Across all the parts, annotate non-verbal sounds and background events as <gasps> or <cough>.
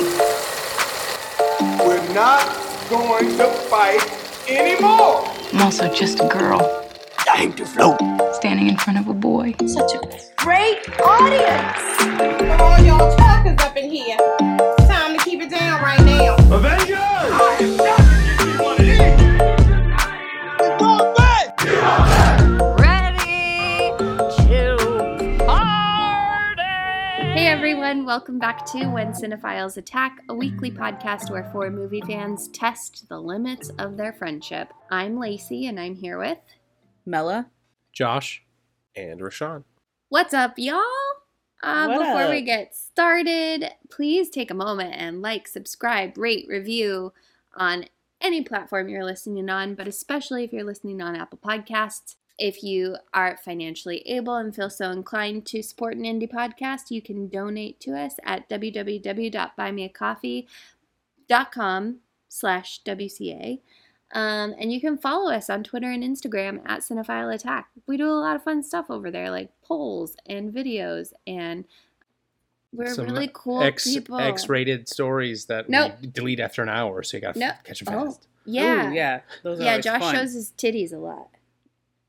We're not going to fight anymore. I'm also just a girl I hate to float. standing in front of a boy. Such a great audience. Come on, y'all talkers up in here. It's time to keep it down right now. Avengers! I am not gonna give you one of these. Everyone, welcome back to When Cinephiles Attack, a weekly podcast where four movie fans test the limits of their friendship. I'm Lacey and I'm here with. Mella. Josh, and Rashawn. What's up, y'all? Uh, What before we get started, please take a moment and like, subscribe, rate, review on any platform you're listening on, but especially if you're listening on Apple Podcasts. If you are financially able and feel so inclined to support an indie podcast, you can donate to us at www.buymeacoffee.com slash WCA. Um, and you can follow us on Twitter and Instagram at Cinephile Attack. We do a lot of fun stuff over there, like polls and videos, and we're Some really cool X people. X-rated stories that Nope. we delete after an hour, so you gotta Nope. catch them Oh, fast. yeah, Ooh, yeah. Those are yeah. Josh fun. shows his titties a lot.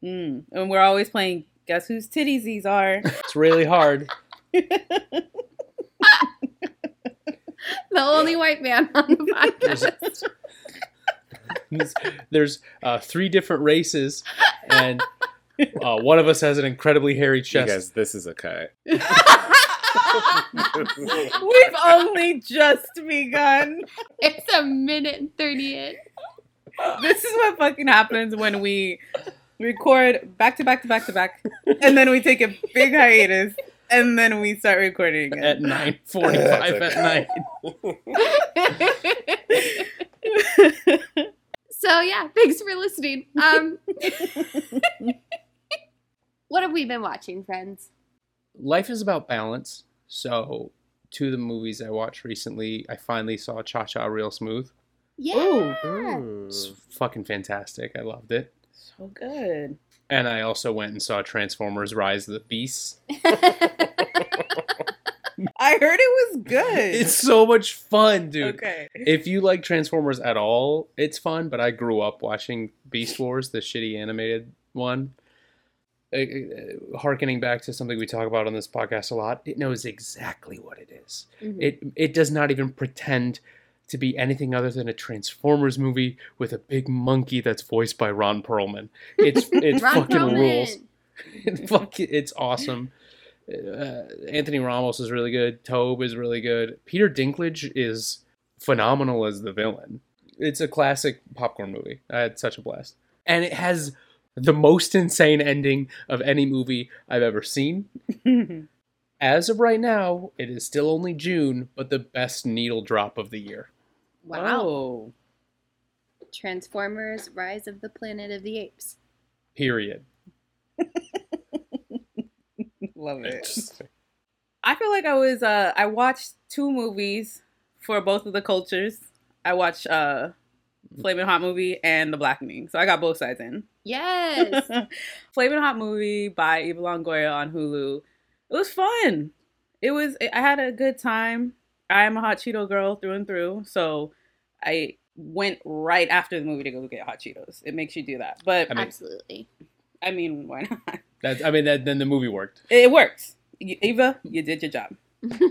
Mm. And we're always playing guess whose titties these are. <laughs> It's really hard. <laughs> The only white man on the <laughs> podcast. There's, there's uh, three different races, and uh, one of us has an incredibly hairy You chest. guys, this is a cut. We've only just begun. it's a minute and thirty in. This is what fucking happens when we record back to back to back to back, and then we take a big hiatus, and then we start recording at again. 9:45 at night. <laughs> so yeah, thanks for listening. Um, <laughs> what have we been watching, friends? Life is about balance. So, two of the movies I watched recently, I finally saw Cha Cha Real Smooth. Yeah. It's fucking fantastic. I loved it. So good. And I also went and saw Transformers: Rise of the Beasts. <laughs> I heard it was good. It's so much fun, dude. okay. If you like Transformers at all, it's fun. But I grew up watching Beast Wars, the shitty animated one. Uh, harkening back to something we talk about on this podcast a lot, it knows exactly what it is. Mhm. It it does not even pretend to be anything other than a Transformers movie with a big monkey that's voiced by Ron Perlman. It's <laughs> it Ron fucking Perlman. rules. <laughs> It fuck, it's awesome. Uh, Anthony Ramos is really good. Tobe is really good. Peter Dinklage is phenomenal as the villain. It's a classic popcorn movie. I had such a blast, and it has the most insane ending of any movie I've ever seen. <laughs> As of right now, it is still only June, but the best needle drop of the year. Wow. Oh. Transformers: Rise of the Planet of the Apes. Period. <laughs> Love it. I feel like I was uh I watched two movies for both of the cultures. I watched uh Flamin' Hot movie and The Blackening. So I got both sides in. Yes. <laughs> Flamin' Hot movie by Eva Longoria on Hulu. It was fun. It was I had a good time. I am a hot Cheeto girl through and through, so I went right after the movie to go get hot Cheetos. It makes you do that. But I mean- Absolutely. I mean, why not? That I mean, that, then the movie worked. It worked. Y- Eva, you did your job.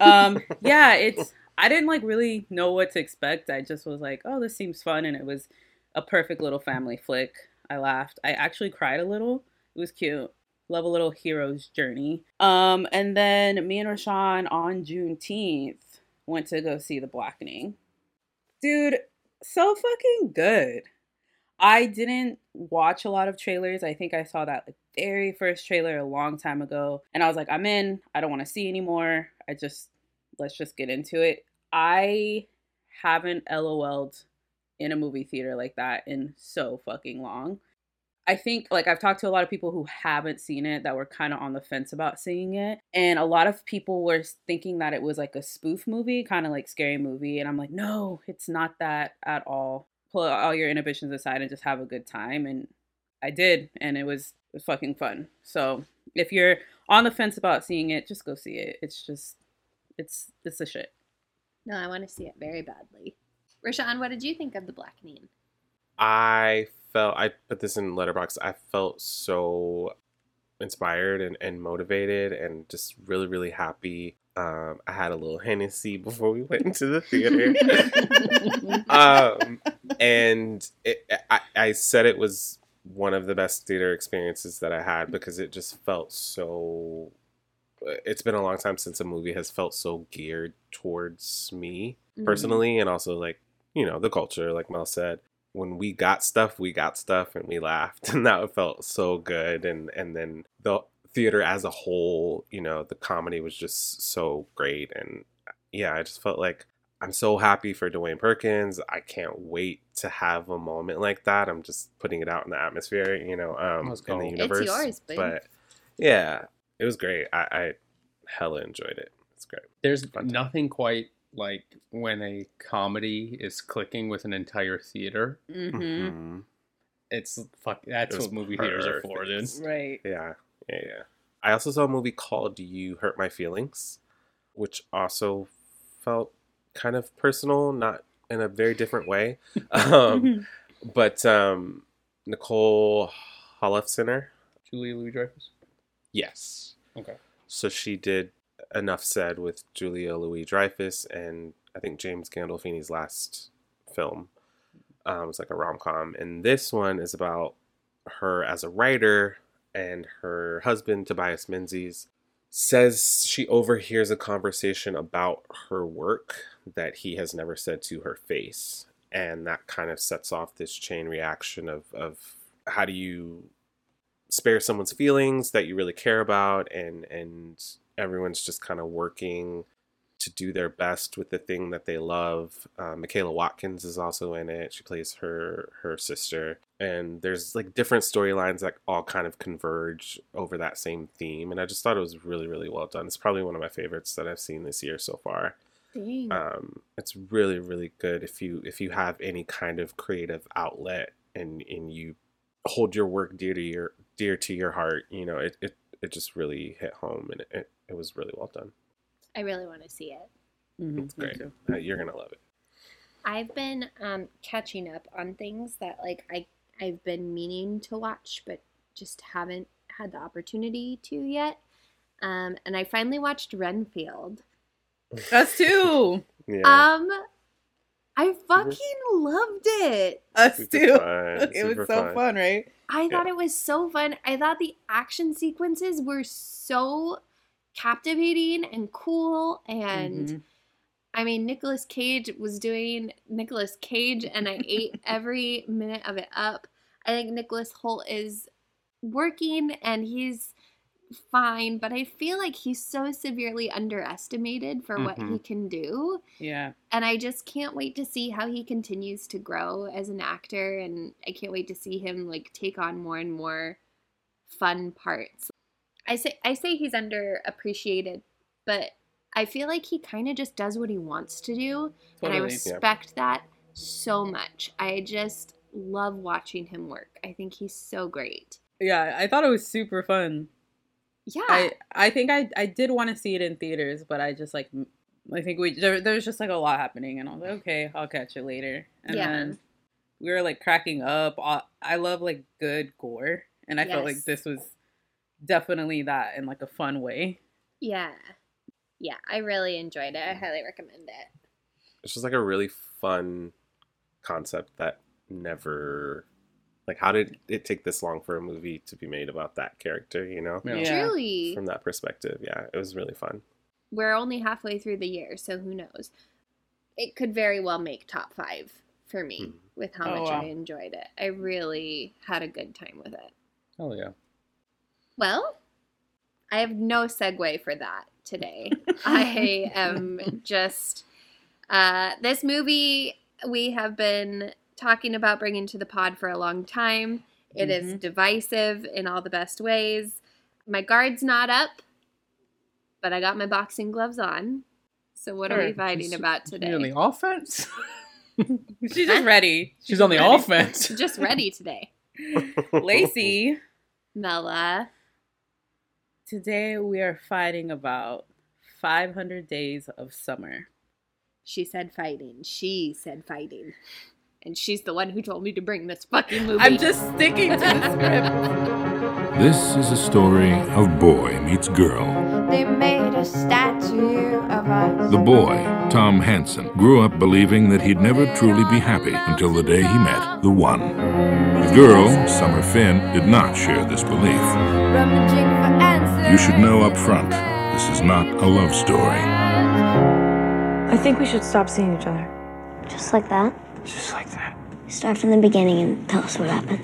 um <laughs> yeah it's i didn't like really know what to expect i just was like oh this seems fun and it was a perfect little family flick i laughed i actually cried a little it was cute love a little hero's journey um and then me and rashawn on juneteenth went to go see the blackening dude so fucking good. I didn't watch a lot of trailers. I think i saw that like, very first trailer a long time ago and i was like i'm in. I don't want to see anymore. I just let's just get into it. I haven't lol'd in a movie theater like that in so fucking long i think like i've talked to a lot of people who haven't seen it that were kind of on the fence about seeing it and a lot of people were thinking that it was like a spoof movie kind of like scary movie and i'm like no it's not that at all pull all your inhibitions aside and just have a good time and i did and it was it was fucking fun so if you're on the fence about seeing it just go see it it's just it's it's the shit No, I want to see it very badly. Rashawn, what did you think of the Blackening? I felt I put this in Letterboxd. I felt so inspired and, and motivated and just really really happy. Um, I had a little Hennessy before we went into the theater, <laughs> um, and it, I, I said it was one of the best theater experiences that I had because it just felt so. It's been a long time since a movie has felt so geared towards me Mhm. personally, and also like you know the culture, like Mel said when we got stuff, we got stuff and we laughed <laughs> and that felt so good and and then the theater as a whole, you know, the comedy was just so great and yeah, I just felt like I'm so happy for Dewayne Perkins. I can't wait to have a moment like that. I'm just putting it out in the atmosphere, you know, um Let's in the go. It's universe. yours, babe. but yeah, it was great. I, I hella enjoyed it. It's great. There's Fun time. nothing quite like when a comedy is clicking with an entire theater. Mm-hmm. Mhm. It's fuck. That's It what movie theaters are for, dude. Right. Yeah, yeah, yeah. I also saw a movie called Do You Hurt My Feelings, which also felt kind of personal, not in a very different way. <laughs> Um, <laughs> but um, Nicole Holofcener, Julia Louis Dreyfus. yes. Okay. So she did Enough Said with Julia Louis Dreyfus and I think James Gandolfini's last film. Um, it was like a rom com. And this one is about her as a writer and her husband, Tobias Menzies, says she overhears a conversation about her work that he has never said to her face. And that kind of sets off this chain reaction of, of how do you spare someone's feelings that you really care about and and everyone's just kind of working to do their best with the thing that they love. Uh, Michaela Watkins is also in it. She plays her her sister, and there's like different storylines that all kind of converge over that same theme. And I just thought it was really really well done. It's probably one of my favorites that I've seen this year so far. Um, it's really really good if you if you have any kind of creative outlet and and you hold your work dear to your dear to your heart. You know, it it, it just really hit home, and it, it, it was really well done. I really want to see it. Mm-hmm. It's great. Uh, you're gonna love it. I've been um, catching up on things that like I I've been meaning to watch, but just haven't had the opportunity to yet. Um, and I finally watched Renfield. <laughs> Us too. Yeah. Um, I fucking loved it. Us Super too. fun, <laughs> It was so fun. fun, right? I thought it was so fun. I thought the action sequences were so captivating and cool and Mhm. I mean Nicolas Cage was doing Nicolas Cage and I ate <laughs> every minute of it up. I think Nicholas Hoult is working and he's fine, but I feel like he's so severely underestimated for what he Mhm. can do. Yeah. And I just can't wait to see how he continues to grow as an actor and I can't wait to see him like take on more and more fun parts. I say I say he's underappreciated, but I feel like he kind of just does what he wants to do and I Totally. respect that so much. I just love watching him work. I think he's so great. Yeah, I thought it was super fun. Yeah. I I think I I did want to see it in theaters, but I just like I think we there there was just like a lot happening, and I was like, okay, I'll catch it later. And Yeah. then we were like cracking up. I, I love like good gore, and I felt like this was definitely that in like a fun way. yeah. Yeah, I really enjoyed it. I highly recommend it. it's just like a really fun concept that never like how did it take this long for a movie to be made about that character you know Yeah. Yeah. Truly. from that perspective yeah it was really fun we're only halfway through the year, so who knows? It could very well make top five for me Mhm. with how Oh, much wow. I enjoyed it. I really had a good time with it. Oh yeah. Well, I have no segue for that today. <laughs> I am just uh, this movie we have been talking about bringing to the pod for a long time. It is Mhm. divisive in all the best ways. My guard's not up, but I got my boxing gloves on. So what are we Sure. fighting about today? on the offense. <laughs> She's just ready. She's on the ready. offense. Just ready today. <laughs> Lacey, Mella. Today we are fighting about 500 days of summer. She said fighting. She said fighting. And she's the one who told me to bring this fucking movie. I'm just sticking to the script. This is a story of boy meets girl. They made a statue of us. The boy, Tom Hansen, grew up believing that he'd never truly be happy until the day he met the one. The girl, Summer Finn, did not share this belief. Rummaging for answers. You should know up front, this is not a love story. I think we should stop seeing each other. Just like that? Just like that. Start from the beginning and tell us what happened.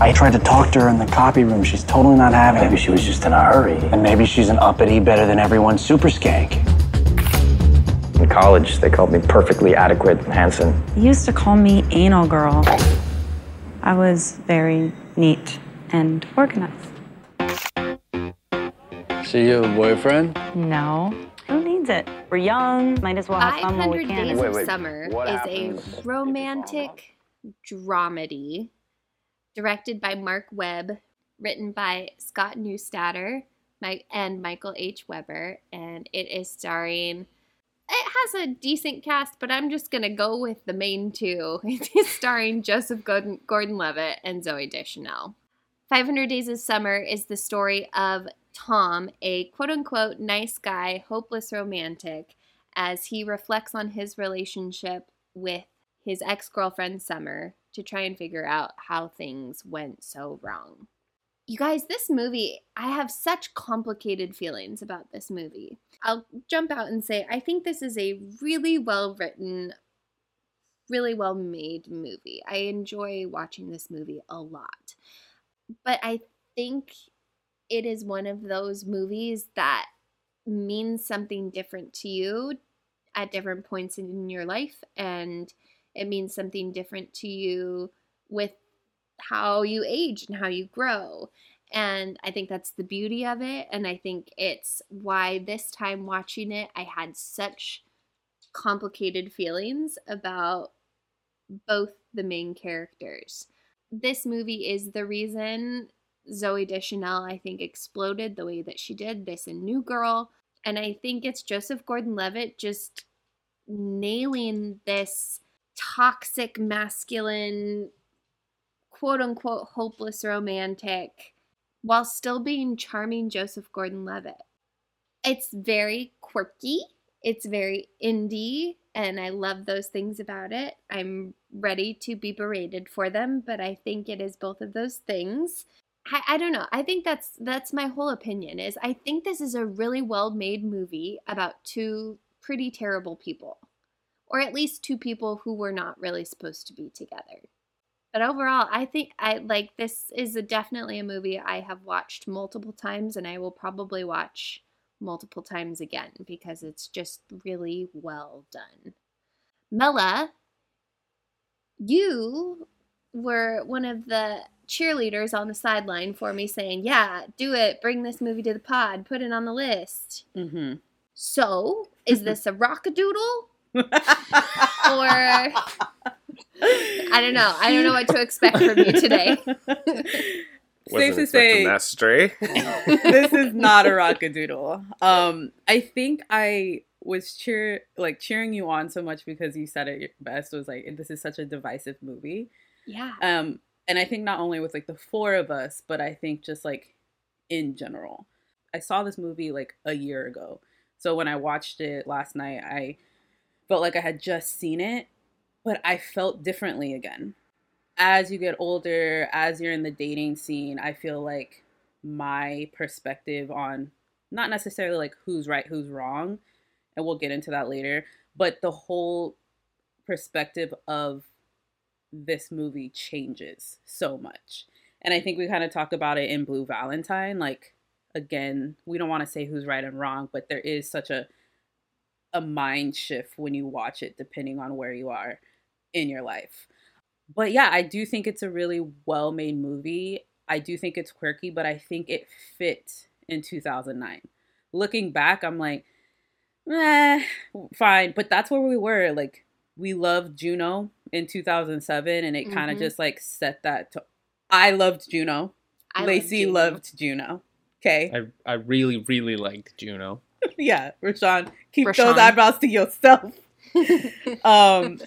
I tried to talk to her in the copy room. She's totally not having it. Maybe she was just in a hurry. And maybe she's an uppity, better than everyone super skank. In college, they called me perfectly adequate Hansen. They used to call me anal girl. I was very neat and organized. So you have a boyfriend? No. Who needs it? We're young, might as well have fun while we 500 can. Days of Summer is a romantic dramedy directed by Marc Webb, written by Scott Neustadter and Michael H. Weber, and it is starring. It has a decent cast, but I'm just gonna go with the main two. <laughs> It is starring Joseph Gordon-Levitt and Zooey Deschanel. 500 Days of Summer is the story of Tom, a quote unquote nice guy, hopeless romantic, as he reflects on his relationship with his ex girlfriend Summer to try and figure out how things went so wrong. You guys, this movie, I have such complicated feelings about this movie. I'll jump out and say I think this is a really well written, really well made movie. I enjoy watching this movie a lot. But I think it is one of those movies that means something different to you at different points in your life and it means something different to you with how you age and how you grow. And i think that's the beauty of it. And i think it's why this time watching it i had such complicated feelings about both the main characters. This movie is the reason Zooey Deschanel, I think, exploded the way that she did this in New Girl. And I think it's Joseph Gordon Levitt just nailing this toxic, masculine, quote unquote, hopeless romantic while still being charming Joseph Gordon Levitt. It's very quirky, it's very indie, and I love those things about it. I'm ready to be berated for them, but I think it is both of those things. I, I don't know. I think that's that's my whole opinion is I think this is a really well made movie about two pretty terrible people. Or at least two people who were not really supposed to be together. But overall, I think I like this is a, definitely a movie I have watched multiple times and I will probably watch multiple times again because it's just really well done. Mela, you were one of the cheerleaders on the sideline for me saying, Yeah, do it. Bring this movie to the pod. Put it on the list. Mm-hmm. So, is this a rockadoodle? <laughs> or I don't know. I don't know what to expect from you today. <laughs> Safe to expecting say, that stray. <laughs> this is not a rockadoodle. Um, I think I was cheer like cheering you on so much because you said it best. Was like this is such a divisive movie. Yeah. Um, and I think not only with like the four of us, but I think just like in general. I saw this movie like a year ago. So when I watched it last night, I felt like I had just seen it, but I felt differently again. As you get older, as you're in the dating scene, I feel like my perspective on not necessarily like who's right, who's wrong, and we'll get into that later, but the whole perspective of this movie changes so much. And I think we kind of talk about it in Blue Valentine. Like, again, we don't want to say who's right and wrong, but there is such a a mind shift when you watch it, depending on where you are in your life. But yeah, I do think it's a really well made movie. I do think it's quirky, but I think it fit in 2009. Looking back, I'm like, eh, fine. But that's where we were. Like, we loved Juno in 2007, and it kind of just like set that. To- I loved Juno. I loved Lacey Juno. loved Juno. Okay. I, I really, really liked Juno. <laughs> yeah, Rashawn, keep Rashawn. those eyebrows to yourself. <laughs> um,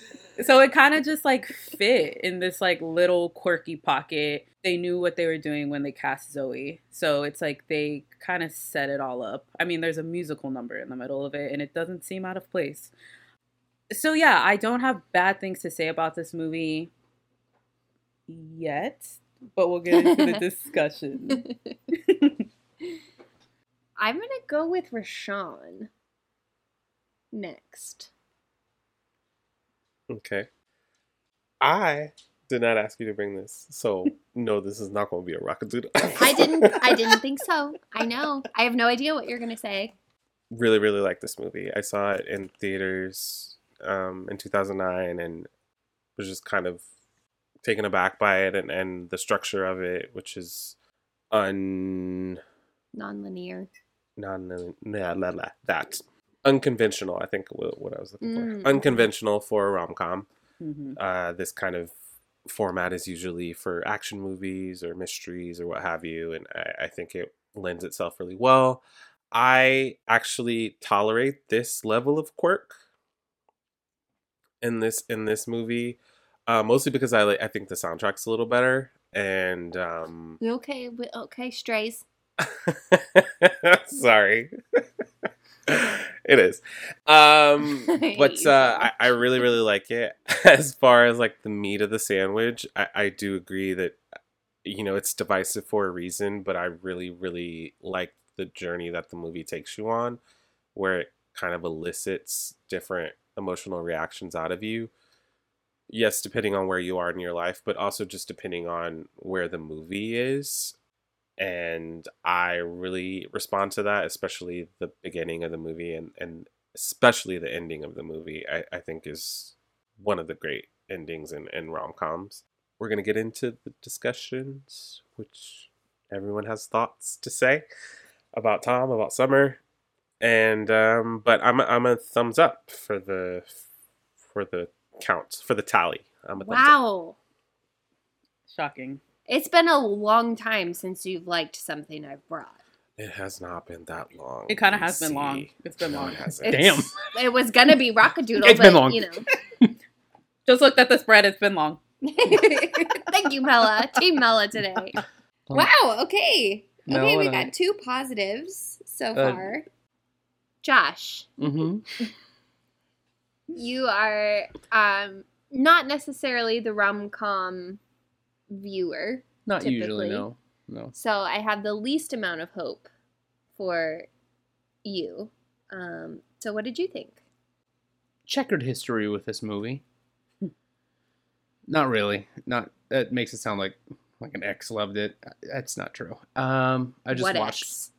so it kind of just like fit in this like little quirky pocket. They knew what they were doing when they cast Zooey, so it's like they kind of set it all up. I mean, there's a musical number in the middle of it, and it doesn't seem out of place. So yeah, I don't have bad things to say about this movie yet, but we'll get into the <laughs> discussion. I'm gonna go with Rashawn next. Okay. I did not ask you to bring this, so <laughs> no, this is not going to be a Rockadoodle. I didn't. I <laughs> didn't think so. I know. I have no idea what you're gonna say. really, really like this movie. I saw it in theaters um, in 2009 and was just kind of taken aback by it and, and the structure of it, which is un Non-linear. Non yeah, la, la, that unconventional. I think what, I was looking Mm, for unconventional for a rom com. Mhm. Uh, this kind of format is usually for action movies or mysteries or what have you, and I, I think it lends itself really well. I actually tolerate this level of quirk in this in this movie, uh, mostly because I like I think the soundtrack's a little better, and um, okay? Okay, strays. <laughs> Sorry. it is. Um <laughs> but uh I, I really, really like it. <laughs> As far as like the meat of the sandwich, I, I do agree that you know it's divisive for a reason, but I really, really like the journey that the movie takes you on, where it kind of elicits different emotional reactions out of you. Yes, depending on where you are in your life, but also just depending on where the movie is and I really respond to that, especially the beginning of the movie and, and especially the ending of the movie, I, I think is one of the great endings in, in rom coms. We're gonna get into the discussions, which everyone has thoughts to say about Tom, about Summer. And um, but I'm a, I'm a thumbs up for the for the count, for the tally. I'm a thumbs up. Wow. Shocking. It's been a long time since you've liked something I've brought. It has not been that long. It kind of has been long. It's been No, long. it hasn't. It's- It was gonna be Rockadoodle, It's but been long. you know. <laughs> <laughs> Just looked at the spread. It's been long. <laughs> Thank you, Mella. Team Mella today. Wow. Okay. No, okay, we got two positives so Uh, far. Josh, Mm-hmm. you are um not necessarily the rom com viewer. Not typically. usually, no. No. So I have the least amount of hope for you. Um, so what did you think? Checkered history with this movie. Not really. Not that makes it sound like like an ex loved it. That's not true. Um, I just What watched.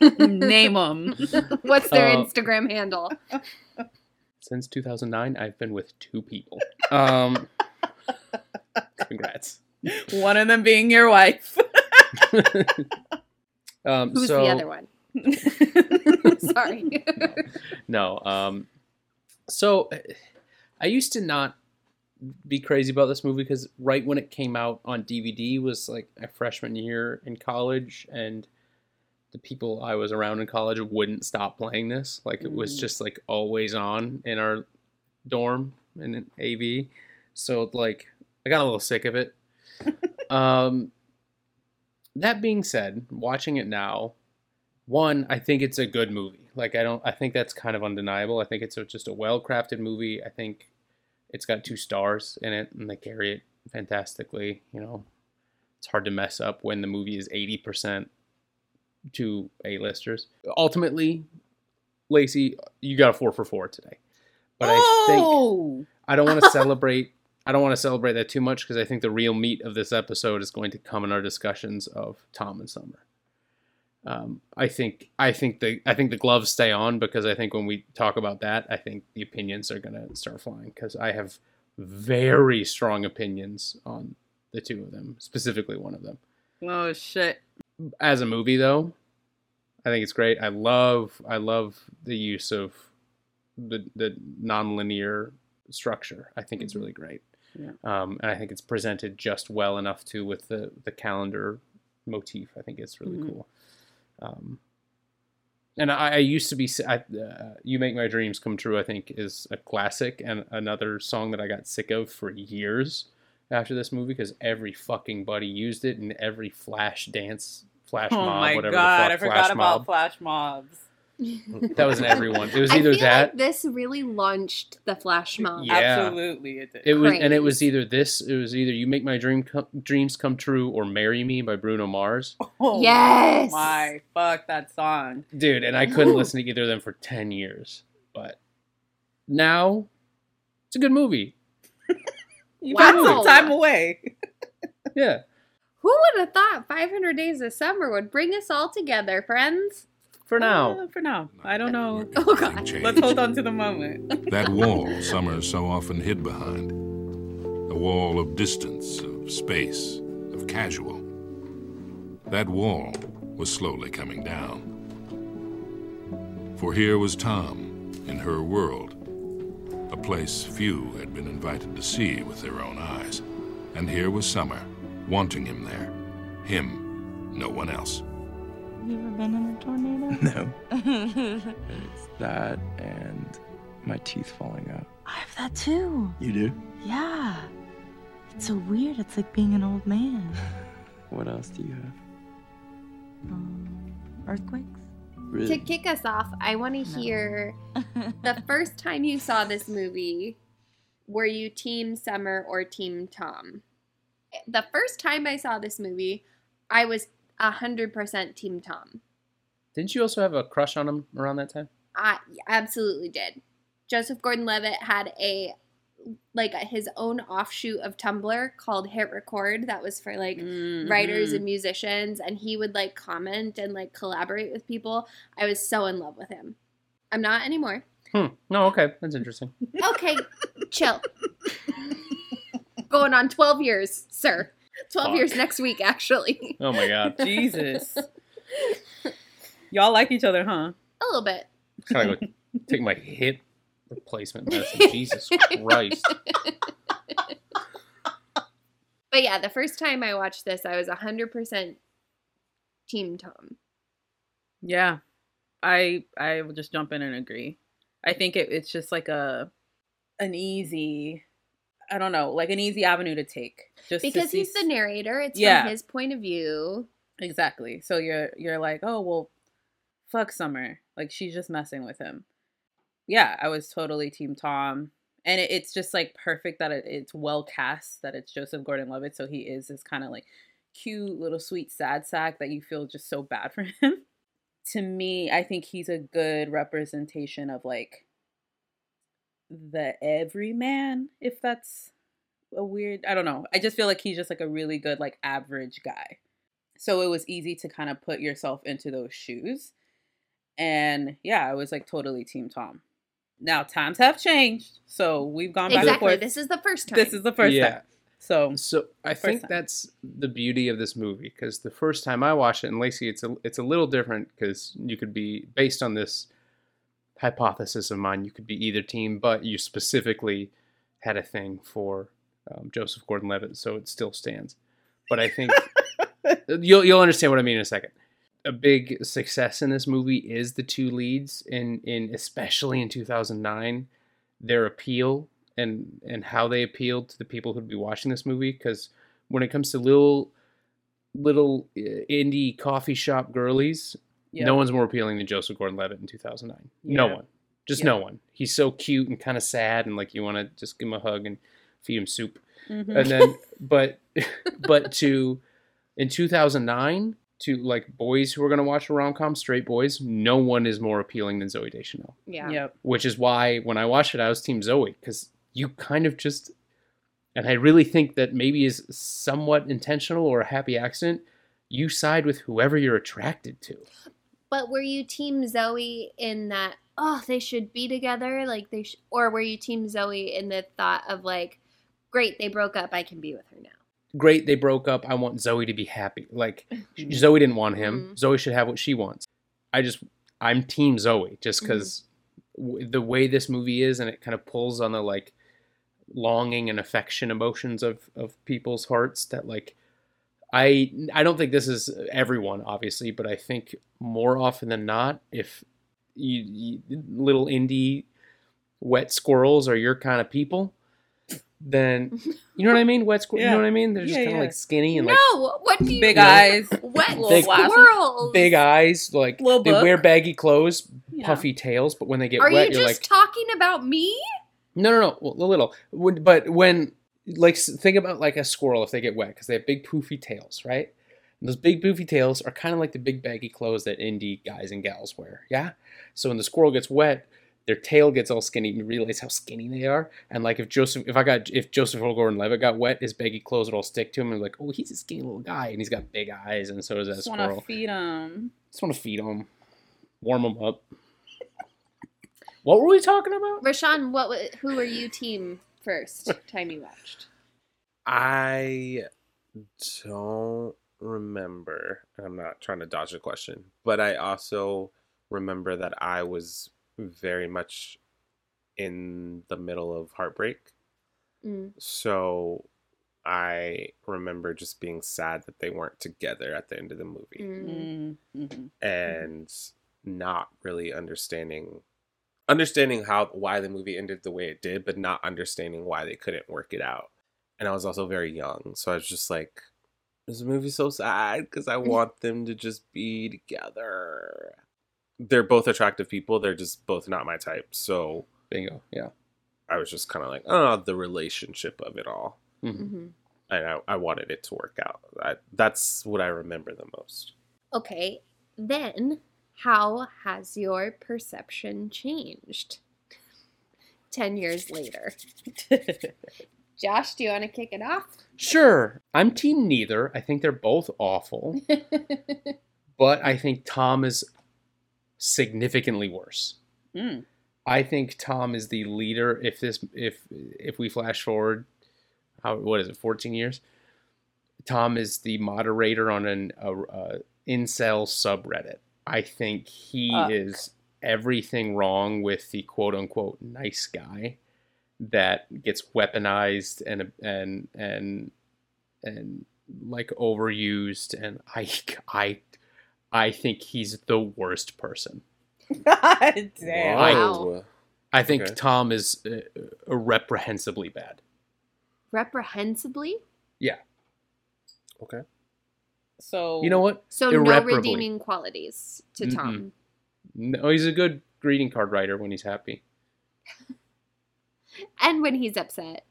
<laughs> Name them. <laughs> What's their Uh, Instagram handle? <laughs> Since 2009, I've been with two people. Um, congrats. <laughs> One of them being your wife. <laughs> Um, Who's so, the other one? <laughs> Sorry. No. Um, so I used to not be crazy about this movie because right when it came out on DVD was like a freshman year in college, and the people I was around in college wouldn't stop playing this. Like it was Mm. just like always on in our dorm in AV. So like I got a little sick of it. um, that being said, watching it now, one, I think it's a good movie. Like I don't, I think that's kind of undeniable. I think it's a, just a well-crafted movie. I think it's got two stars in it, and they carry it fantastically. You know, it's hard to mess up when the movie is eighty percent to A-listers. Ultimately, Lacey, you got a four for four today. But I think oh, I don't want to <laughs> celebrate. I don't want to celebrate that too much because I think the real meat of this episode is going to come in our discussions of Tom and Summer. Um, I think I think the I think the gloves stay on because I think when we talk about that, I think the opinions are going to start flying because I have very strong opinions on the two of them, specifically one of them. oh shit. As a movie, though, I think it's great. I love I love the use of the the nonlinear structure. I think it's really great. Yeah. Um, and I think it's presented just well enough too with the the calendar motif. I think it's really Mhm. cool. Um, and I, I used to be I, uh, "You Make My Dreams Come True." I think is a classic and another song that I got sick of for years after this movie because every fucking buddy used it in every flash dance, flash oh mob, my whatever god, the I fuck, forgot flash about mob. flash mobs. <laughs> That was in everyone. It was I either feel that. like this really launched the flash mob. Yeah. Absolutely, it did. It was, and it was either this. It was either "You Make My Dream Com- Dreams Come True" or "Marry Me" by Bruno Mars. <laughs> Oh Yes! my fuck that song. Dude, and I couldn't listen to either of them for ten years. But now, it's a good movie. <laughs> You Wow. got some time away. Yeah. Who would have thought 500 Days of Summer would bring us all together, friends? For now. Uh, for now. I don't know. Oh, God. Let's hold on to the moment. <laughs> That wall Summer so often hid behind. A wall of distance, of space, of casual. That wall was slowly coming down. For here was Tom, in her world, a place few had been invited to see with their own eyes. And here was Summer, wanting him there. Him, no one else. You ever been in a tornado? <laughs> No. <laughs> It's that and my teeth falling out. I have that too. You do? Yeah. It's so weird. It's like being an old man. <laughs> What else do you have? Um, earthquakes? To kick us off, I want to hear the first time you saw this movie, were you Team Summer or Team Tom? The first time I saw this movie, I was 100% Team Tom. Didn't you also have a crush on him around that time? I absolutely did. Joseph Gordon-Levitt had a like his own offshoot of Tumblr called Hit Record that was for like writers mhm. and musicians and he would like comment and like collaborate with people. I was so in love with him. I'm not anymore. Hmm. No, okay. That's interesting. Okay, chill. Going on 12 years, sir. 12 Fuck. years next week actually. Oh my god. <laughs> Jesus. <laughs> Y'all like each other, huh? A little bit. Gotta go <laughs> take my hip replacement medicine. Jesus Christ. But yeah, the first time I watched this, I was 100% Team Tom. Yeah. I I will just jump in and agree. I think it, it's just like a an easy I don't know, like an easy avenue to take. Just Because see he's the narrator, it's Yeah. from his point of view. Exactly. So you're you're like, oh well, fuck Summer. Like she's just messing with him. Yeah, I was totally Team Tom, and it, it's just like perfect that it, it's well cast. That it's Joseph Gordon-Levitt, so he is this kind of like cute little sweet sad sack that you feel just so bad for <laughs> him. to me, I think he's a good representation of like the everyman, if that's a weird. I don't know. I just feel like he's just like a really good like average guy. So it was easy to kind of put yourself into those shoes. And yeah, I was like totally team Tom. Now times have changed, so we've gone back and Exactly. forth. This is the first time. This is the first Yeah. time. So So I think time. that's the beauty of this movie because the first time I watched it, and Lacey, it's a it's a little different because you could be based on this hypothesis of mine, you could be either team, but you specifically had a thing for um, Joseph Gordon-Levitt, so it still stands. But I think <laughs> you'll you'll understand what I mean in a second. A big success in this movie is the two leads, in in especially in 2009, their appeal and and how they appealed to the people who'd be watching this movie. Because when it comes to little little uh, indie coffee shop girlies, Yeah. no one's more appealing than Joseph Gordon-Levitt in 2009. No one, just Yeah. no one. He's so cute and kind of sad, and like you want to just give him a hug and feed him soup. Mhm. And then, <laughs> but but to in 2009 to like boys who are gonna watch a rom com, straight boys, no one is more appealing than Zooey Deschanel. Yeah. Yep. Which is why when I watched it, I was Team Zooey because you kind of just, and I really think that maybe is somewhat intentional or a happy accident. You side with whoever you're attracted to. But were you Team Zooey in that, oh, they should be together? Like they sh-, Or were you Team Zooey in the thought of like, great, they broke up, I can be with her now? Great, they broke up. I want Zooey to be happy. Like <laughs> Zooey didn't want him. Mhm. Zooey should have what she wants. I just, I'm Team Zooey just because w- the way this movie is, and it kind of pulls on the like longing and affection emotions of of people's hearts. That like, I I don't think this is everyone, obviously, but I think more often than not, if you, you little indie wet squirrels are your kind of people, then <laughs> you know what I mean. Wet squirrels, you know what I mean? They're just Yeah, kind of yeah. like skinny and like No, what do you Big know, eyes. <laughs> Wet Big- squirrels. big eyes, like Little they book. wear baggy clothes, Yeah. puffy tails, but when they get Are wet, you you're just like, talking about me? no, no, no, well, a little. But when, like, think about like a squirrel if they get wet because they have big poofy tails, right? And those big poofy tails are kind of like the big baggy clothes that indie guys and gals wear, yeah. So when the squirrel gets wet, their tail gets all skinny. and You realize how skinny they are, and like if Joseph, if I got, if Joseph Gordon-Levitt got wet, his baggy clothes would all stick to him, and like, oh, he's a skinny little guy, and he's got big eyes, and so does that Just want to squirrel. feed them. Just want to feed him, warm him up. What were we talking about? Rashawn, what? wa- Who are you team first time you watched? I don't remember. I'm not trying to dodge the question, but I also remember that I was very much in the middle of heartbreak. Mm. So I remember just being sad that they weren't together at the end of the movie Mm. Mm-hmm. and not really understanding understanding how why the movie ended the way it did but not understanding why they couldn't work it out. And i was also very young so i was just like this movie's so sad because i mm-hmm. want them to just be together. They're both attractive people they're just both not my type so bingo yeah. I was just kind of like oh the relationship of it all. Mm-hmm. mm-hmm. and I, I wanted it to work out. I, that's what i remember the most. Okay, then how has your perception changed? 10 years later. <laughs> Josh, do you want to kick it off? Sure. I'm team neither. I think they're both awful. <laughs> but I think Tom is significantly worse. Mm. I think Tom is the leader if this if if we flash forward how what is it 14 years? Tom is the moderator on an a, a incel subreddit. I think he Fuck. is everything wrong with the quote unquote nice guy that gets weaponized and and and and like overused and I I I think he's the worst person. <laughs> God damn. I, Whoa. I think Okay. Tom is uh, reprehensibly bad. Reprehensibly? Yeah. okay So You know what? So no redeeming qualities to Mm-mm. Tom. No, he's a good greeting card writer when he's happy. <laughs> And when he's upset.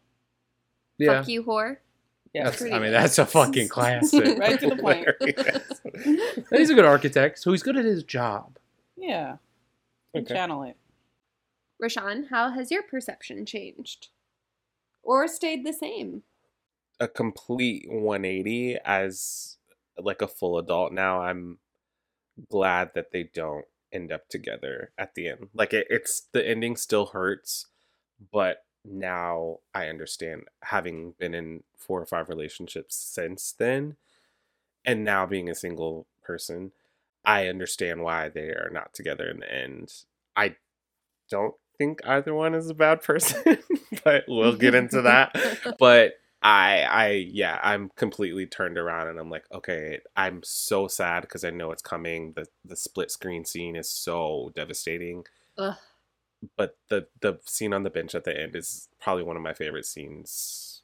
Yeah. Fuck you, whore. Yeah, That's, I mean, that's a fucking classic. <laughs> Right to the point. <laughs> he's a good architect, so he's good at his job. Yeah. Okay. Channel it. Rashawn, how has your perception changed? Or stayed the same? a complete 180 as like a full adult now i'm glad that they don't end up together at the end. Like it, it's the ending still hurts but now i understand having been in four or five relationships since then and now being a single person i understand why they are not together in the end. I don't think either one is a bad person <laughs> but we'll get into that. <laughs> But I I yeah, I'm completely turned around and I'm like, okay, I'm so sad because I know it's coming. The the split screen scene is so devastating. Ugh. But the the scene on the bench at the end is probably one of my favorite scenes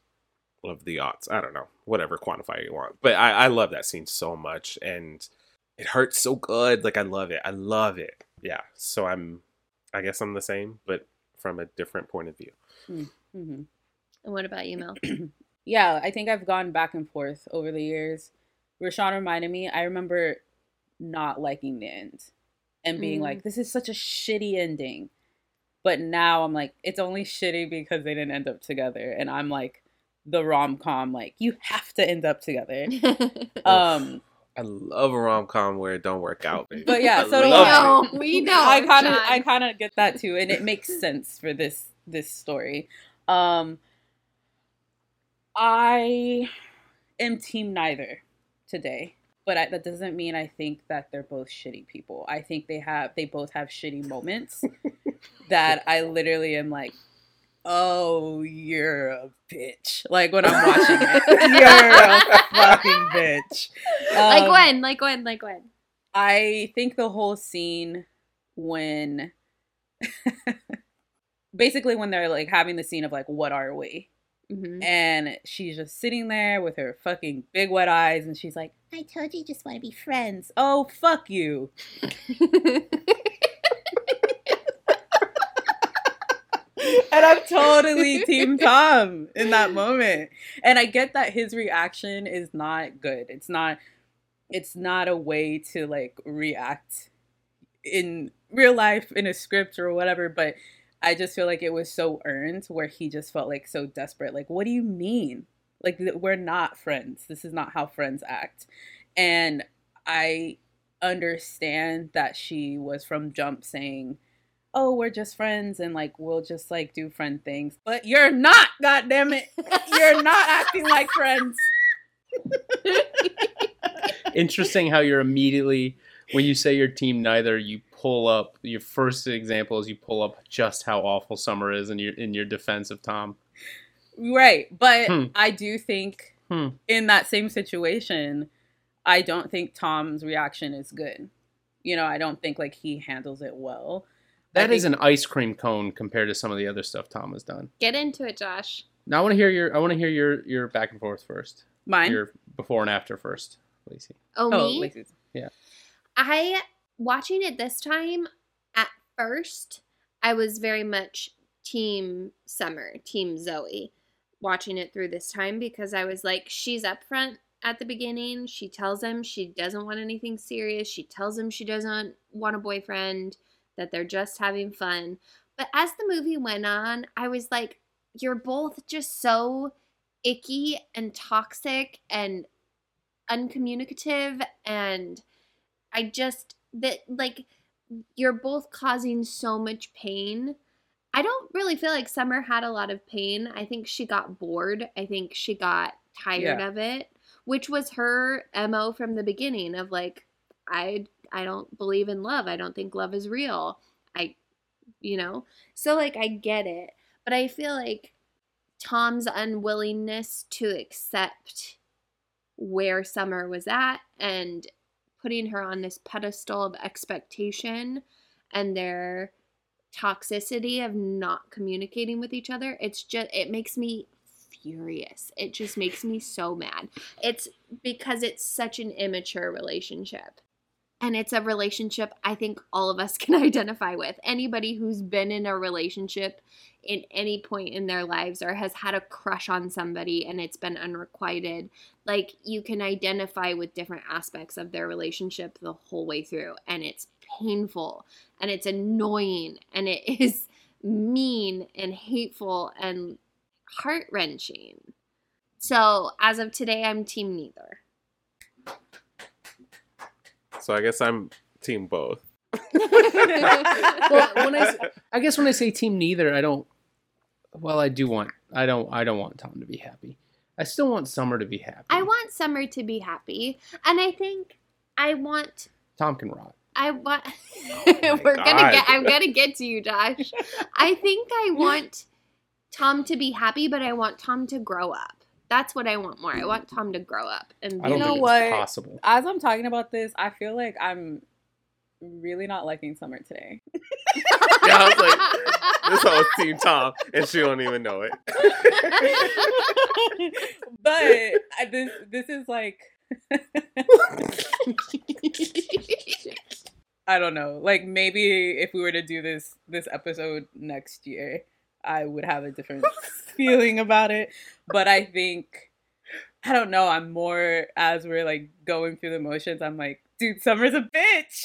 of the aughts. I don't know, whatever quantify you want. But I, I love that scene so much and it hurts so good. Like I love it. I love it. Yeah. So I'm I guess I'm the same, but from a different point of view. Mm-hmm. And what about you, Mel? <clears throat> Yeah, I think I've gone back and forth over the years. Rashawn reminded me, I remember not liking the end and being Mm. like, this is such a shitty ending. But now I'm like, it's only shitty because they didn't end up together. And I'm like, the rom com, like, you have to end up together. <laughs> um, I love a rom com where it don't work out. Baby. but yeah, I so do love I. it. we know. I kind of I kind of get that too, and it makes sense for this this story. Um, I am team neither today, but I, that doesn't mean I think that they're both shitty people. I think they have they both have shitty moments <laughs> that I literally am like, oh, you're a bitch. Like when I'm watching it, <laughs> you're a fucking bitch. like Um, when? Like when? Like when? I think the whole scene when <laughs> basically when they're like having the scene of like what are we Mhm. and she's just sitting there with her fucking big wet eyes and she's like i told you just want to be friends. Oh fuck you. And i'm totally team <laughs> tom in that moment. And i get that his reaction is not good. It's not it's not a way to like react in real life in a script or whatever but i just feel like it was so earned where he just felt like so desperate like what do you mean? Like we're not friends. This is not how friends act. And i understand that she was from jump saying oh we're just friends and like we'll just like do friend things. But you're not god damn it you're not acting like friends. <laughs> Interesting how you're immediately when you say your team neither, you pull up your first example is you pull up just how awful Summer is in your in your defense of Tom. Right. But Hmm. I do think Hmm. in that same situation, I don't think Tom's reaction is good. You know, I don't think like he handles it well. I That is think- an ice cream cone compared to some of the other stuff Tom has done. Get into it, Josh. Now I want to hear your I want to hear your your back and forth first. Mine? Your before and after first, Lacey. Oh, me? Lacey's. Yeah. I watching it this time at first I was very much team Summer, team Zooey watching it through this time because I was like she's up front at the beginning. She tells him she doesn't want anything serious. She tells him she doesn't want a boyfriend, that they're just having fun. But as the movie went on, I was like you're both just so icky and toxic and uncommunicative and I just that like you're both causing so much pain. I don't really feel like Summer had a lot of pain. I think she got bored. I think she got tired Yeah. of it, which was her MO from the beginning of like I I don't believe in love. I don't think love is real. I you know. So like I get it, but I feel like Tom's unwillingness to accept where Summer was at and putting her on this pedestal of expectation and their toxicity of not communicating with each other it's just it makes me furious. It just makes me so mad. It's because it's such an immature relationship and it's a relationship I think all of us <laughs> can identify with. Anybody who's been in a relationship in any point in their lives or has had a crush on somebody and it's been unrequited, like you can identify with different aspects of their relationship the whole way through. And it's painful and it's annoying and it <laughs> is mean and hateful and heart wrenching. So as of today, I'm team neither. So I guess I'm team both. <laughs> well, when I, s- <laughs> I guess when I say team neither, I don't. Well, I do want. I don't. I don't want Tom to be happy. I still want Summer to be happy. I want Summer to be happy, and I think I want Tom can rot. I want. Oh <laughs> We're gonna get. I'm gonna get to you, Josh. I think I want Tom to be happy, but I want Tom to grow up. That's what I want more. I want Tom to grow up and be you know it's what? possible. As I'm talking about this, I feel like I'm really not liking Summer today. <laughs> Yeah, I was like, this whole team Tom, and she don't even know it. <laughs> but I, this this is like <laughs> I don't know. Like maybe if we were to do this this episode next year, I would have a different feeling about it. But I think I don't know. I'm more as we're like going through the motions. I'm like, dude, Summer's a bitch.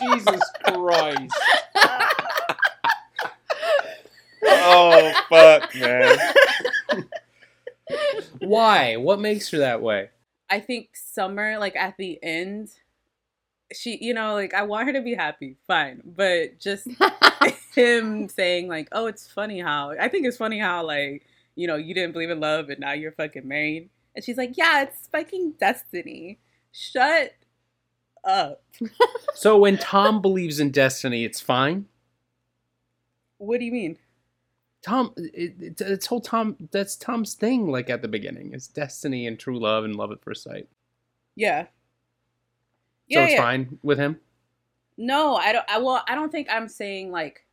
Jesus Christ. <laughs> Oh fuck, man. Why? What makes her that way? I think Summer, like at the end, she, you know, like I want her to be happy, fine. But just <laughs> <laughs> him saying, like, oh, it's funny how, I think it's funny how, like, you know, you didn't believe in love and now you're fucking married. And she's like, yeah, it's fucking destiny. Shut up. <laughs> So when Tom believes in destiny, it's fine. What do you mean? Tom, it, it, it's whole Tom. That's Tom's thing. Like at the beginning, it's destiny and true love and love at first sight. Yeah. So Yeah, it's yeah. fine with him. No, I don't. I well, I don't think I'm saying like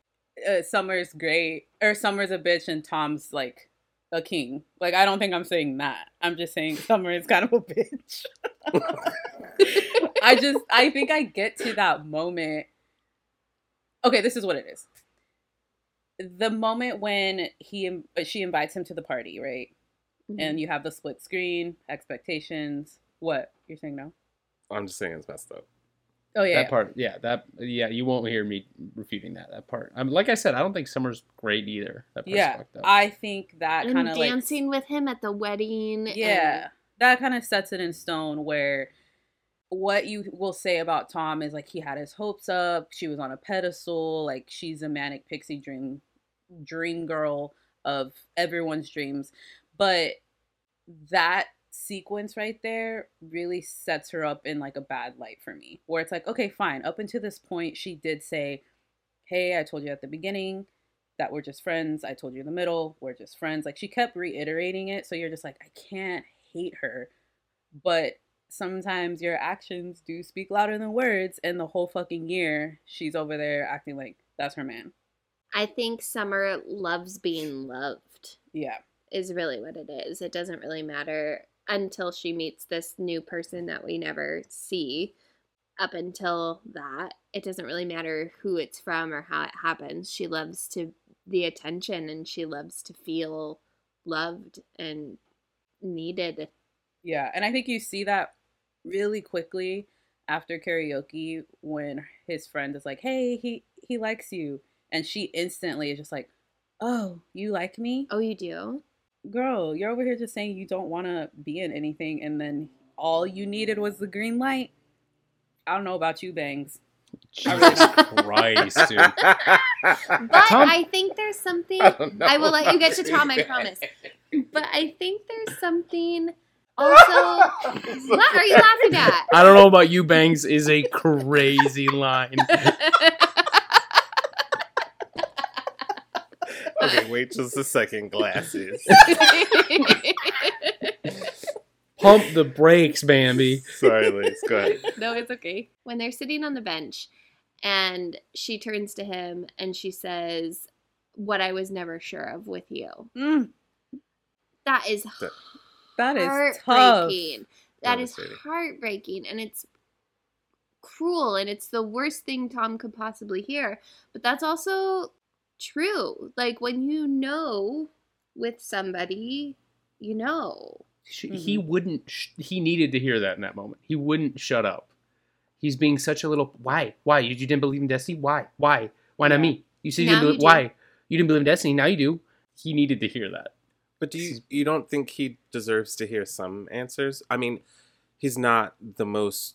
uh, Summer's great or Summer's a bitch and Tom's like a king. Like I don't think I'm saying that. I'm just saying Summer is kind of a bitch. I just I think I get to that moment. Okay, this is what it is. The moment when he she invites him to the party, right? Mm-hmm. And you have the split screen, expectations. What you're saying no? I'm just saying it's messed up. Oh yeah, that yeah. part, yeah, that yeah, you won't hear me refuting that. That part, I'm like I said, I don't think Summer's great either. That part's yeah. fucked up. I think that and kind of like dancing with him at the wedding. Yeah. That kind of sets it in stone where what you will say about Tom is like he had his hopes up, she was on a pedestal, like she's a manic pixie dream dream girl of everyone's dreams. But that sequence right there really sets her up in like a bad light for me. Where it's like, okay, fine. Up until this point, she did say, Hey, I told you at the beginning that we're just friends. I told you in the middle, we're just friends. Like she kept reiterating it. So you're just like, I can't hate her. But sometimes your actions do speak louder than words. And the whole fucking year, she's over there acting like that's her man. I think Summer loves being loved. Yeah. Is really what it is. It doesn't really matter until she meets this new person that we never see. Up until that, it doesn't really matter who it's from or how it happens. She loves to the attention and she loves to feel loved and needed. Yeah, and I think you see that really quickly after karaoke when his friend is like, "Hey, he he likes you," and she instantly is just like, "Oh, you like me? Oh, you do, girl. You're over here just saying you don't want to be in anything, and then all you needed was the green light." I don't know about you, bangs. Jesus <laughs> Christ, dude. But Tom- I think there's something. <laughs> I I will let you get to Tom. you I promise. <laughs> But I think there's something. Also, what are you laughing at? I don't know about you, Bangs is a crazy line. Okay, wait just a second. Glasses. <laughs> Pump the brakes, Bambi. Sorry, Liz. Go ahead. <laughs> no, it's okay. When they're sitting on the bench and she turns to him and she says, What I was never sure of with you. Mm, That is That- that is tough. heartbreaking. That is heartbreaking. And it's cruel and it's the worst thing Tom could possibly hear. But that's also true. Like when you know with somebody, you know. Sh- He mm-hmm. wouldn't. Sh- he needed to hear that in that moment. He wouldn't shut up. He's being such a little. Why? Why? You, you didn't believe in destiny? Why? Why? Why not me? You said you didn't. Believe, why? You didn't believe in destiny. Now you do. He needed to hear that. But do you you don't think he deserves to hear some answers? I mean, he's not the most s-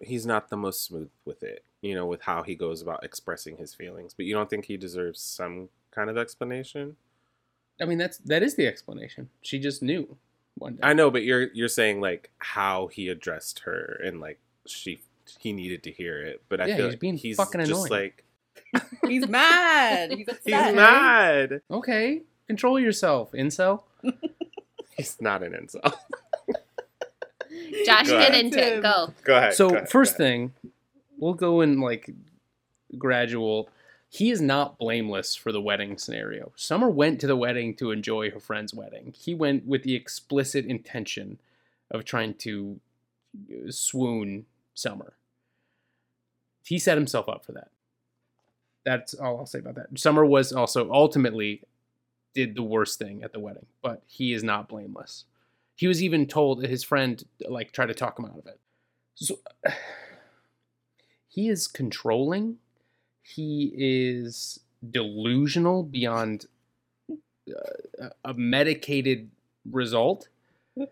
he's not the most smooth with it, you know, with how he goes about expressing his feelings. But you don't think he deserves some kind of explanation? I mean, that's that is the explanation. She just knew one day. I know, but you're you're saying like how he addressed her and like she he needed to hear it. But I Yeah, feel he's like being he's fucking just annoying. like <laughs> He's mad. He's <laughs> he's mad. Okay, control yourself, incel. <laughs> He's not an incel. <laughs> Josh, Go get ahead. into it. Go. Go ahead. So go ahead, first ahead. thing, we'll go in like gradual. He is not blameless for the wedding scenario. Summer went to the wedding to enjoy her friend's wedding. He went with the explicit intention of trying to uh, swoon Summer. He set himself up for that. That's all I'll say about that. Summer was also ultimately did the worst thing at the wedding, but he is not blameless. He was even told that his friend like tried to talk him out of it. So <sighs> he is controlling. He is delusional beyond uh, a medicated result. <laughs>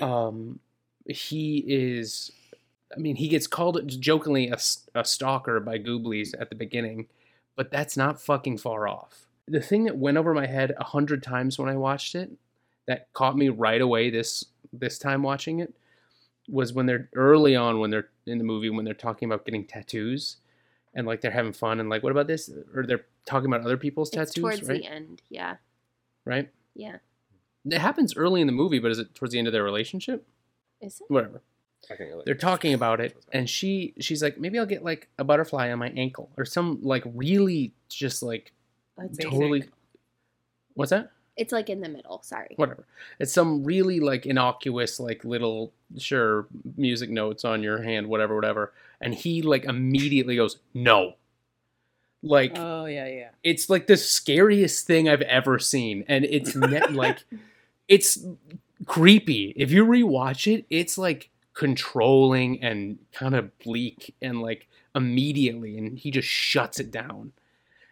Um, he is. I mean, he gets called jokingly a, a stalker by Gooblies at the beginning, but that's not fucking far off. The thing that went over my head a hundred times when I watched it, that caught me right away this this time watching it, was when they're early on when they're in the movie when they're talking about getting tattoos, and like they're having fun and like what about this or they're talking about other people's It's tattoos, towards right? the end. Yeah. Right? Yeah. It happens early in the movie, but is it towards the end of their relationship? Is it? Whatever. I think it, like, They're talking about it, and she she's like, maybe I'll get like a butterfly on my ankle or some like really just like That's totally. What's that? It's like in the middle. Sorry. Whatever. It's some really like innocuous like little sure music notes on your hand, whatever, whatever. And he like immediately goes no. Like Oh yeah, yeah. it's like the scariest thing I've ever seen, and it's ne- like <laughs> it's creepy. If you rewatch it, it's like controlling and kind of bleak, and like immediately, and he just shuts it down.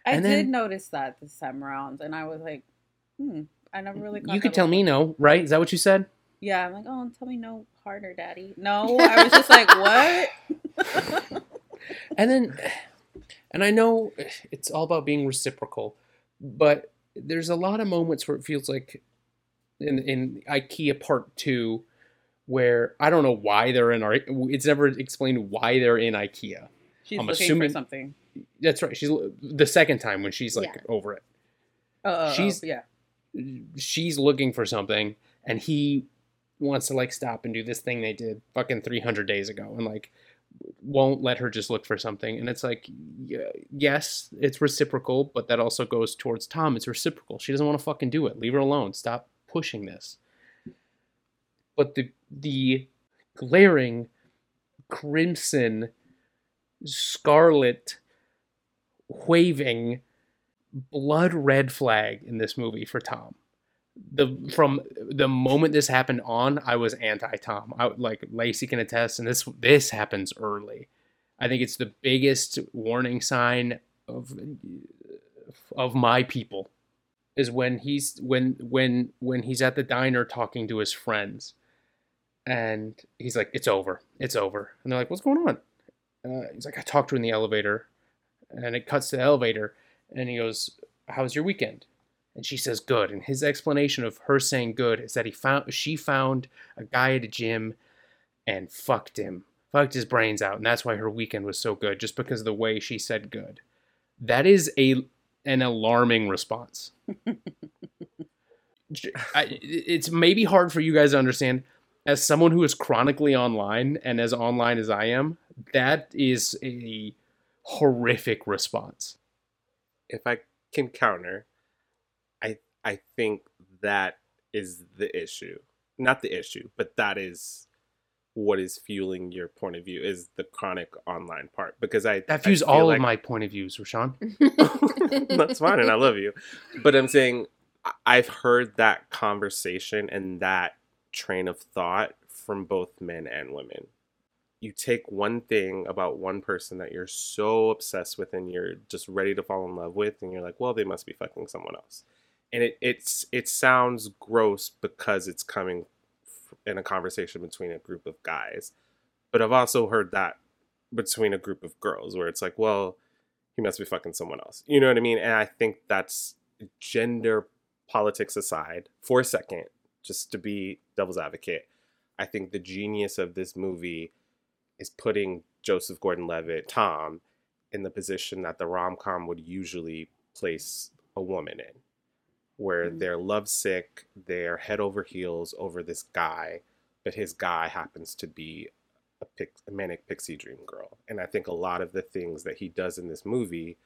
I And did notice that this time around, and I was like, hmm, I never really. You could tell before. me no, right? Is that what you said? Yeah, I'm like, oh, tell me no harder, daddy. No, I was just like, what? <laughs> and then and i know it's all about being reciprocal but there's a lot of moments where it feels like in in ikea part two where i don't know why they're in our it's never explained why they're in ikea She's I'm looking assuming- for something. that's right she's the second time when she's like Yeah. over it Oh, oh, she's yeah. She's looking for something and he wants to like stop and do this thing they did fucking 300 days ago and like won't let her just look for something. And it's like yes it's reciprocal but that also goes towards tom. It's reciprocal. She doesn't want to fucking do it. Leave her alone. Stop pushing this. But the the glaring crimson scarlet waving blood red flag in this movie for Tom. The from the moment this happened on, I was anti Tom. I like Lacey can attest, and this this happens early. I think it's the biggest warning sign of of my people is when he's when when when he's at the diner talking to his friends, and he's like, "It's over, it's over," and they're like, "What's going on?" Uh, he's like, "I talked to her in the elevator," and it cuts to the elevator, and he goes, "How was your weekend?" And she says, "Good." And his explanation of her saying "good" is that he found she found a guy at a gym and fucked him, fucked his brains out, and that's why her weekend was so good, just because of the way she said "good." That is a an alarming response. <laughs> I, it's maybe hard for you guys to understand. As someone who is chronically online and as online as I am, that is a horrific response. If I can counter, I I think that is the issue. Not the issue, but that is what is fueling your point of view is the chronic online part because I That I views feel all like- of my point of views, Rashawn. <laughs> <laughs> that's fine and I love you. But I'm saying I've heard that conversation and that train of thought from both men and women. You take one thing about one person that you're so obsessed with and you're just ready to fall in love with and you're like, well, they must be fucking someone else. And it it's it sounds gross because it's coming in a conversation between a group of guys. But I've also heard that between a group of girls where it's like, well, he must be fucking someone else. You know what I mean? And I think that's gender politics aside for a second, just to be devil's advocate. I think the genius of this movie is putting Joseph Gordon Levitt, Tom, in the position that the rom com would usually place a woman in, where mm-hmm. they're lovesick, they're head over heels over this guy, but his guy happens to be a, pix- a manic pixie dream girl. And I think a lot of the things that he does in this movie,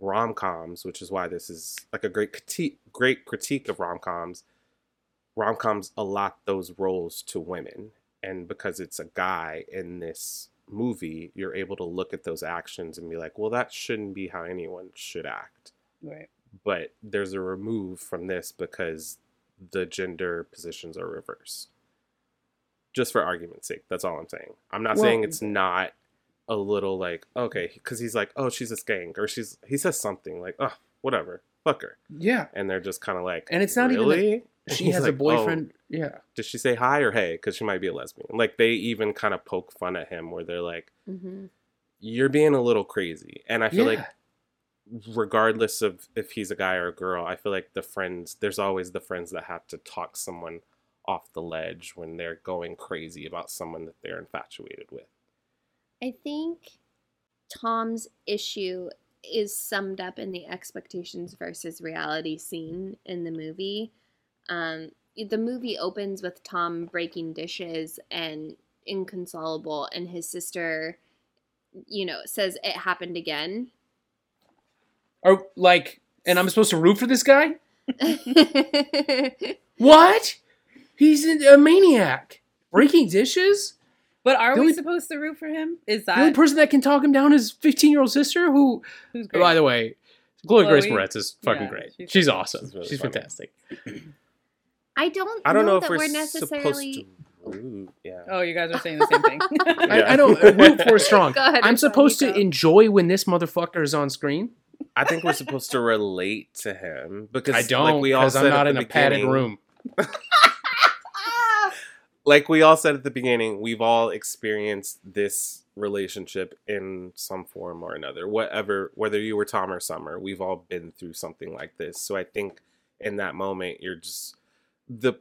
rom coms, which is why this is like a great critique, great critique of rom coms. Rom coms allot those roles to women, and because it's a guy in this movie, you're able to look at those actions and be like, well, that shouldn't be how anyone should act. Right. But there's a remove from this because the gender positions are reversed. Just for argument's sake, that's all I'm saying. I'm not Well- saying it's not a little like okay, because he's like, oh, she's a skank, or she's he says something like, oh, whatever, fuck her, Yeah. and they're just kind of like, And it's not even really? And she has a like, "Oh, boyfriend. Yeah. Does she say hi or hey? Because she might be a lesbian. Like they even kind of poke fun at him, where they're like, Mm-hmm. you're being a little crazy. And I feel like regardless of if he's a guy or a girl, I feel like the friends there's always the friends that have to talk someone off the ledge when they're going crazy about someone that they're infatuated with. I think Tom's issue is summed up in the expectations versus reality scene in the movie. Um, the movie opens with Tom breaking dishes and inconsolable, and his sister, you know, says it happened again. Or like, and I'm supposed to root for this guy? <laughs> What? He's a maniac. Breaking dishes? But are The we only- supposed to root for him? Is that The only person that can talk him down is 15 year old sister who, who's by the way, Chloe, Grace Chloe? Moretz is fucking Yeah, great. She's, she's- awesome. she's really she's fantastic. <clears throat> I don't. I don't know, if that we're, we're supposed necessarily. to root. Yeah. Oh, you guys are saying the same thing. <laughs> I, I don't <laughs> root for strong. Go ahead, I'm supposed to go. enjoy when this motherfucker is on screen. I think we're supposed to relate to him because I don't like we all said I'm not in a padded room. <laughs> like we all said at the beginning, we've all experienced this relationship in some form or another. Whatever, whether you were Tom or Summer, we've all been through something like this. So I think in that moment, you're just the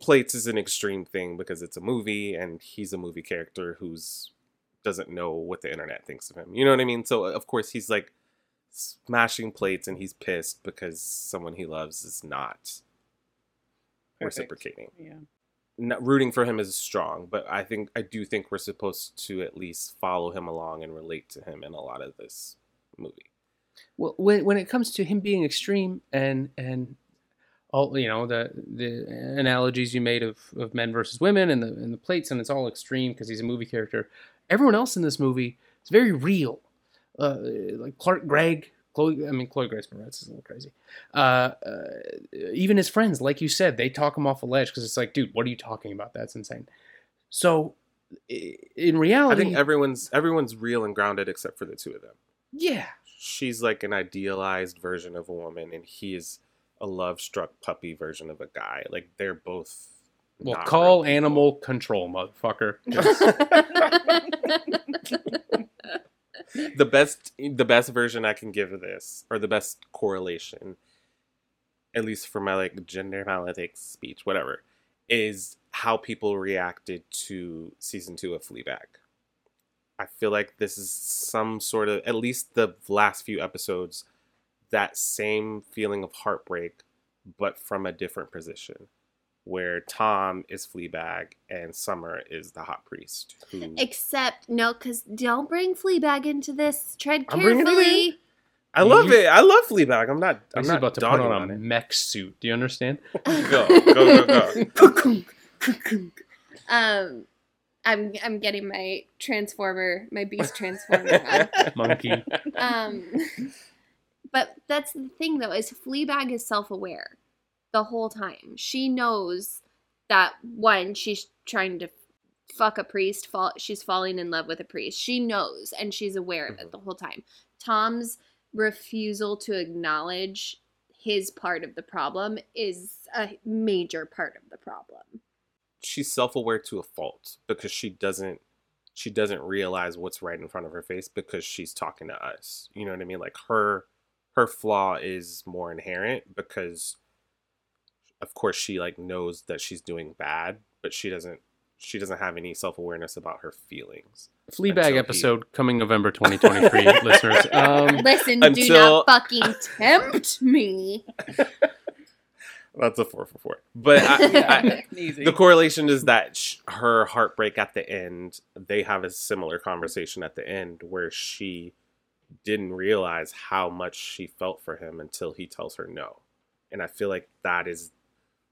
plates is an extreme thing because it's a movie and he's a movie character who's doesn't know what the internet thinks of him. You know what I mean? So of course he's like smashing plates and he's pissed because someone he loves is not Perfect. reciprocating yeah. not rooting for him is strong, but I think I do think we're supposed to at least follow him along and relate to him in a lot of this movie. Well, when when it comes to him being extreme and and all you know the the analogies you made of, of men versus women and the and the plates and it's all extreme because he's a movie character. Everyone else in this movie is very real. Uh, like Clark Gregg, Chloe. I mean, Chloe Grace Moretz is a little crazy. Uh, uh, even his friends, like you said, they talk him off a ledge because it's like, dude, what are you talking about? That's insane. So, in reality I think everyone's everyone's real and grounded except for the two of them. yeah, She's like an idealized version of a woman, and he is a love-struck puppy version of a guy. Like they're both. well, call real. animal control, motherfucker. <laughs> the best the best version I can give of this, or the best correlation, at least for my like gender politics speech, whatever, is how people reacted to season two of Fleabag. I feel like this is some sort of at least the last few episodes, that same feeling of heartbreak, but from a different position. Where Tom is Fleabag and Summer is the hot priest. Who Except no, because don't bring Fleabag into this. Tread I'm bringing it in. carefully. I love it. I love Fleabag. I'm not. I'm He's not about to put on on a it. mech suit. Do you understand? <laughs> Go, go, go, go. <laughs> Um, I'm I'm getting my transformer, my beast transformer. on. Monkey. um, <laughs> but that's the thing though is Fleabag is self-aware the whole time. She knows that one, she's trying to fuck a priest. Fall, she's falling in love with a priest. She knows and she's aware of it mm-hmm. the whole time. Tom's refusal to acknowledge his part of the problem is a major part of the problem. She's self-aware to a fault because she doesn't. She doesn't realize what's right in front of her face because she's talking to us. You know what I mean? Like her, her flaw is more inherent because, of course, she like knows that she's doing bad, but she doesn't. She doesn't have any self-awareness about her feelings. Fleabag Until he- episode coming November 2023, <laughs> listeners. Um, Listen, do not fucking tempt me. <laughs> That's a four for four. But I, <laughs> I, the correlation is that sh- her heartbreak at the end, they have a similar conversation at the end where she didn't realize how much she felt for him until he tells her no. And I feel like that is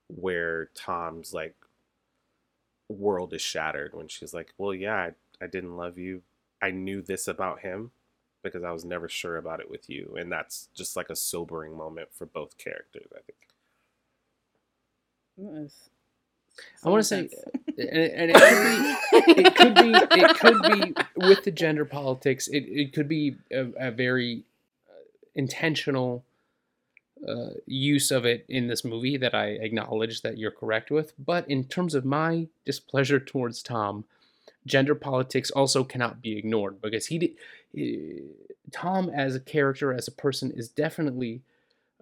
where Tom's like world is shattered when she's like, "Well, yeah, I, I didn't love you. I knew this about him because I was never sure about it with you." And that's just like a sobering moment for both characters, I think. Yes. I want to say, and, and it could be, it could be, it could be with the gender politics. It it could be a, a very uh, intentional uh, use of it in this movie that I acknowledge that you're correct with. But in terms of my displeasure towards Tom, gender politics also cannot be ignored because he, did, eh, Tom as a character, as a person, is definitely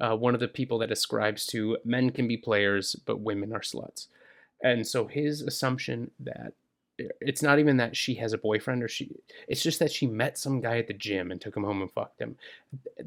uh, one of the people that ascribes to men can be players, but women are sluts. And so his assumption that eh, it's not even that she has a boyfriend or she it's just that she met some guy at the gym and took him home and fucked him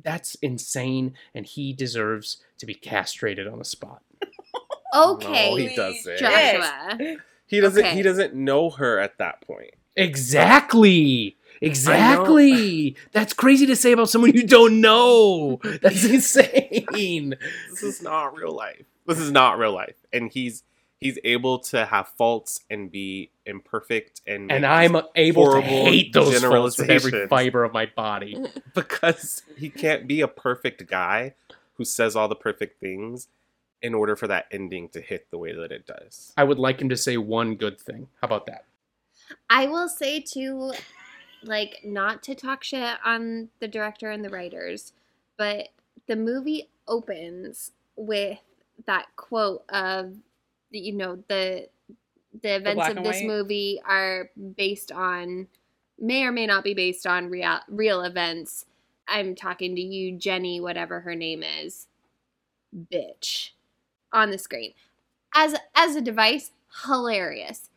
that's insane and he deserves to be castrated on the spot <laughs> Okay, No, he doesn't. Joshua. He doesn't. Okay. He doesn't know her at that point. exactly exactly <laughs> that's crazy to say about someone you don't know that's <laughs> insane This is not real life. This is not real life, and he's he's able to have faults and be imperfect and and i'm able to hate those faults with every fiber of my body. <laughs> Because he can't be a perfect guy who says all the perfect things in order for that ending to hit the way that it does. i would like him to say one good thing. How about that? I will say too, like not to talk shit on the director and the writers, but the movie opens with that quote of you know the the events black of this white? movie are based on may or may not be based on real real events. I'm talking to you, Jenny, whatever her name is, bitch, on the screen. As as a device, hilarious.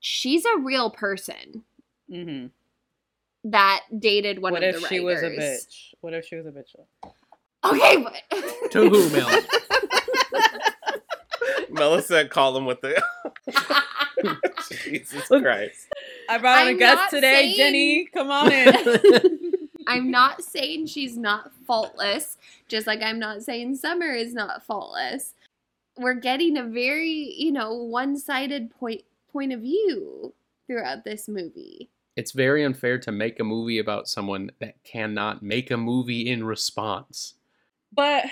She's a real person Mm-hmm. that dated one What of if the she was a bitch? What if she was a bitch? Okay, but to who mel <laughs> Melissa call him with the <laughs> Jesus Christ. I brought on a I'm guest today, saying- Jenny. Come on in. <laughs> <laughs> I'm not saying she's not faultless, just like I'm not saying Summer is not faultless. We're getting a very, you know, one-sided point point of view throughout this movie. it's very unfair to make a movie about someone that cannot make a movie in response But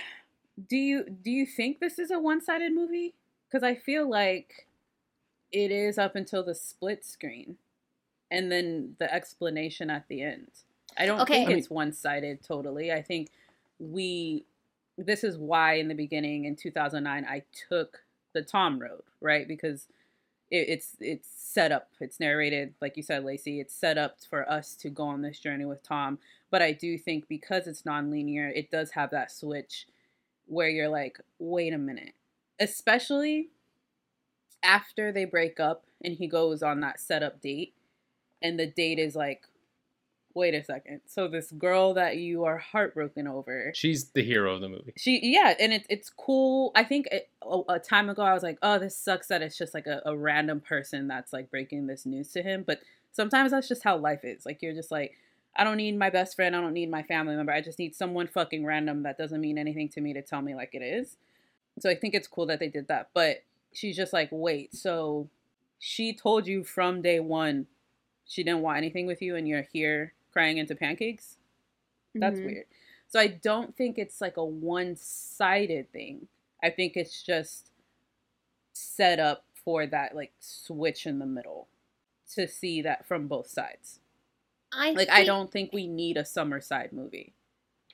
do you do you think this is a one-sided movie? Because I feel like it is up until the split screen, and then the explanation at the end. I don't Okay. think it's one-sided totally. I think we. This is why in the beginning in 2009 I took the Tom road, right? Because it, it's it's set up. It's narrated, like you said, Lacey. It's set up for us to go on this journey with Tom. But I do think because it's non-linear, it does have that switch where you're like, wait a minute. Especially after they break up and he goes on that setup date, and the date is like, wait a second. So this girl that you are heartbroken over, she's the hero of the movie she yeah and it, it's cool i think it, a, a time ago i was like oh this sucks that it's just like a, a random person that's like breaking this news to him but sometimes that's just how life is like you're just like i don't need my best friend i don't need my family member i just need someone fucking random that doesn't mean anything to me to tell me like it is so i think it's cool that they did that but she's just like wait so she told you from day one she didn't want anything with you and you're here crying into pancakes that's Mhm. weird. So I don't think it's like a one-sided thing. I think it's just set up for that like switch in the middle to see that from both sides. I Like I don't think we need a summer side movie.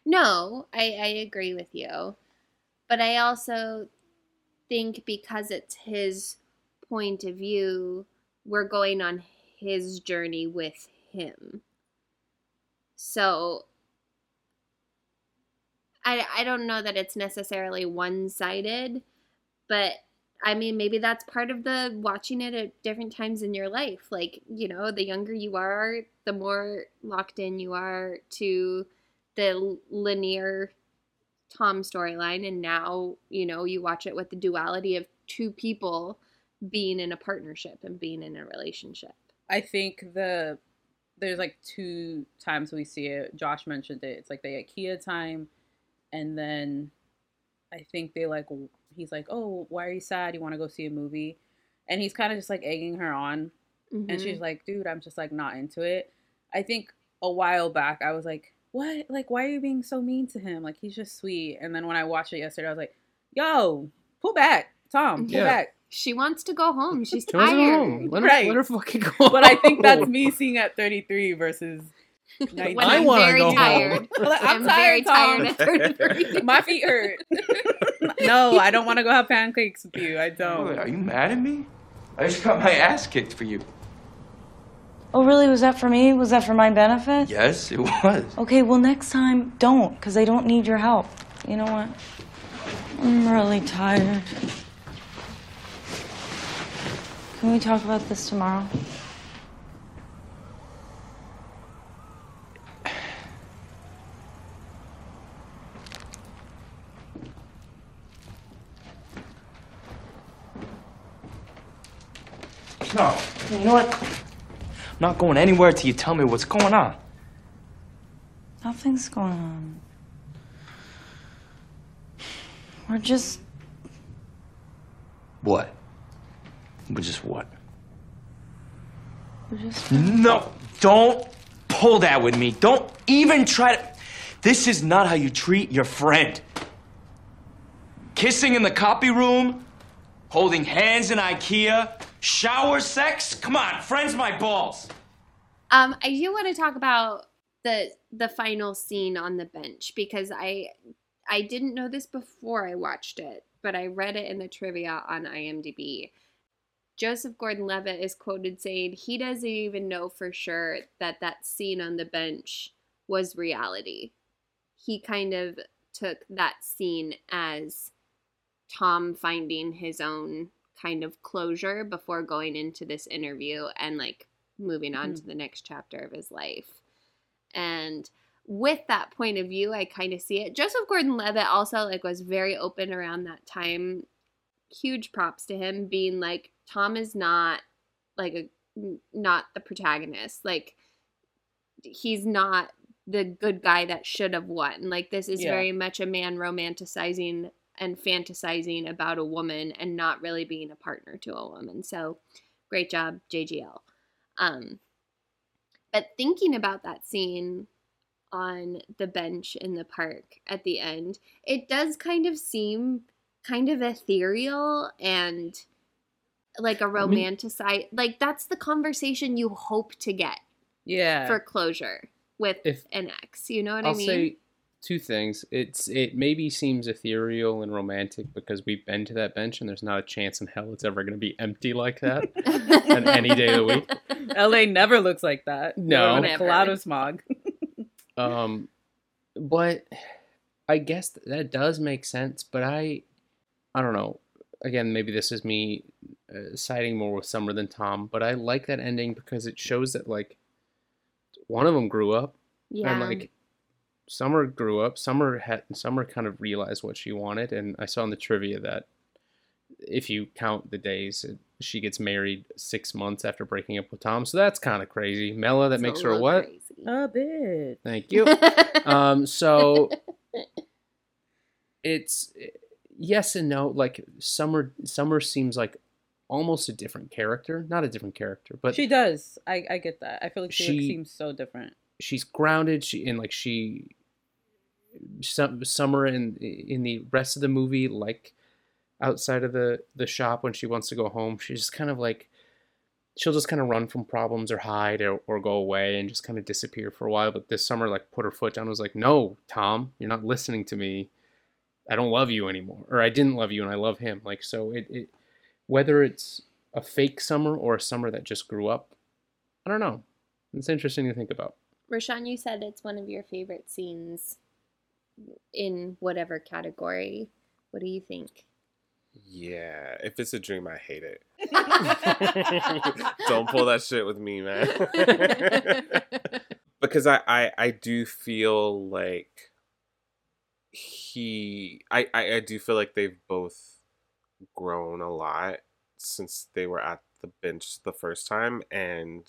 No, I, I agree with you. But I also think because it's his point of view, we're going on his journey with him. So I, I don't know that it's necessarily one sided, but I mean, maybe that's part of the watching it at different times in your life. Like, you know, the younger you are, the more locked in you are to the linear Tom storyline. And now, you know, you watch it with the duality of two people being in a partnership and being in a relationship. I think the there's like two times we see it. Josh mentioned it. It's like the IKEA time, and then I think they like he's like, "Oh, why are you sad? You want to go see a movie?" And he's kind of just like egging her on, and Mhm. she's like, "Dude, I'm just like not into it." I think a while back I was like, "What? Like, why are you being so mean to him? Like, he's just sweet." And then when I watched it yesterday, I was like, "Yo, pull back, Tom, pull Yeah. back." She wants to go home. She's She wants go tired. home. Let her, Right. let her fucking go. But I think that's me seeing at 33 versus <laughs> 19. When I I'm wanna very go home. tired. Like, I'm, I'm very tired, tired at 33. My feet hurt. <laughs> no, I don't want to go have pancakes with you. I don't. What, are you mad at me? I just got my ass kicked for you. Oh, really? Was that for me? Was that for my benefit? Yes, it was. Okay, well, next time, don't, because I don't need your help. You know what? I'm really tired. Can we talk about this tomorrow? No. You know what? I'm not going anywhere till you tell me what's going on. Nothing's going on. We're just. What? But just what? We're just. No, don't pull that with me. Don't even try to. This is not how you treat your friend. Kissing in the copy room, holding hands in IKEA, shower sex. Come on, friends my balls. Um, I do want to talk about the the final scene on the bench because I I didn't know this before I watched it, but I read it in the trivia on IMDb. Joseph Gordon-Levitt is quoted saying he doesn't even know for sure that that scene on the bench was reality. He kind of took that scene as Tom finding his own kind of closure before going into this interview and like moving on mm-hmm. to the next chapter of his life. And with that point of view, I kind of see it. Joseph Gordon-Levitt also like was very open around that time. Huge props to him being like Tom is not like a not the protagonist. Like he's not the good guy that should have won. Like this is Yeah. very much a man romanticizing and fantasizing about a woman and not really being a partner to a woman. So great job, JGL. Um but thinking about that scene on the bench in the park at the end, it does kind of seem kind of ethereal and like a mean- like that's the conversation you hope to get Yeah. for closure with If- an ex. You know what I mean? Say two things. It's it maybe seems ethereal and romantic because we've been to that bench and there's not a chance in hell it's ever going to be empty like that on any day of the week. <laughs> LA never looks like that. No. We're in a Never. cloud of smog. <laughs> Um, but I guess that does make sense. But I, I don't know. Again, maybe this is me uh, siding more with Summer than Tom. But I like that ending because it shows that like one of them grew up yeah. and like Summer grew up. Summer had Summer kind of realized what she wanted, and I saw in the trivia that if you count the days, she gets married six months after breaking up with Tom. So that's kind of crazy. Mela, that It's makes her a little what? crazy. A bit. Thank you. <laughs> um, so <laughs> it's yes and no. Like Summer, Summer seems like almost a different character. Not a different character, but she does. I, I get that. I feel like she, She- seems so different. she's grounded. She and like she, some Summer in in the rest of the movie, like outside of the the shop when she wants to go home, she's just kind of like she'll just kind of run from problems or hide or, or go away and just kind of disappear for a while. But this summer, like put her foot down, was like, "No, Tom, you're not listening to me. I don't love you anymore, or I didn't love you and I love him." Like so, it, it whether it's a fake summer or a summer that just grew up, I don't know. It's interesting to think about. Rashawn, you said it's one of your favorite scenes in whatever category. What do you think? Yeah, if it's a dream, I hate it. <laughs> Don't pull that shit with me, man. <laughs> because I, I I do feel like he I, I I do feel like they've both grown a lot since they were at the bench the first time and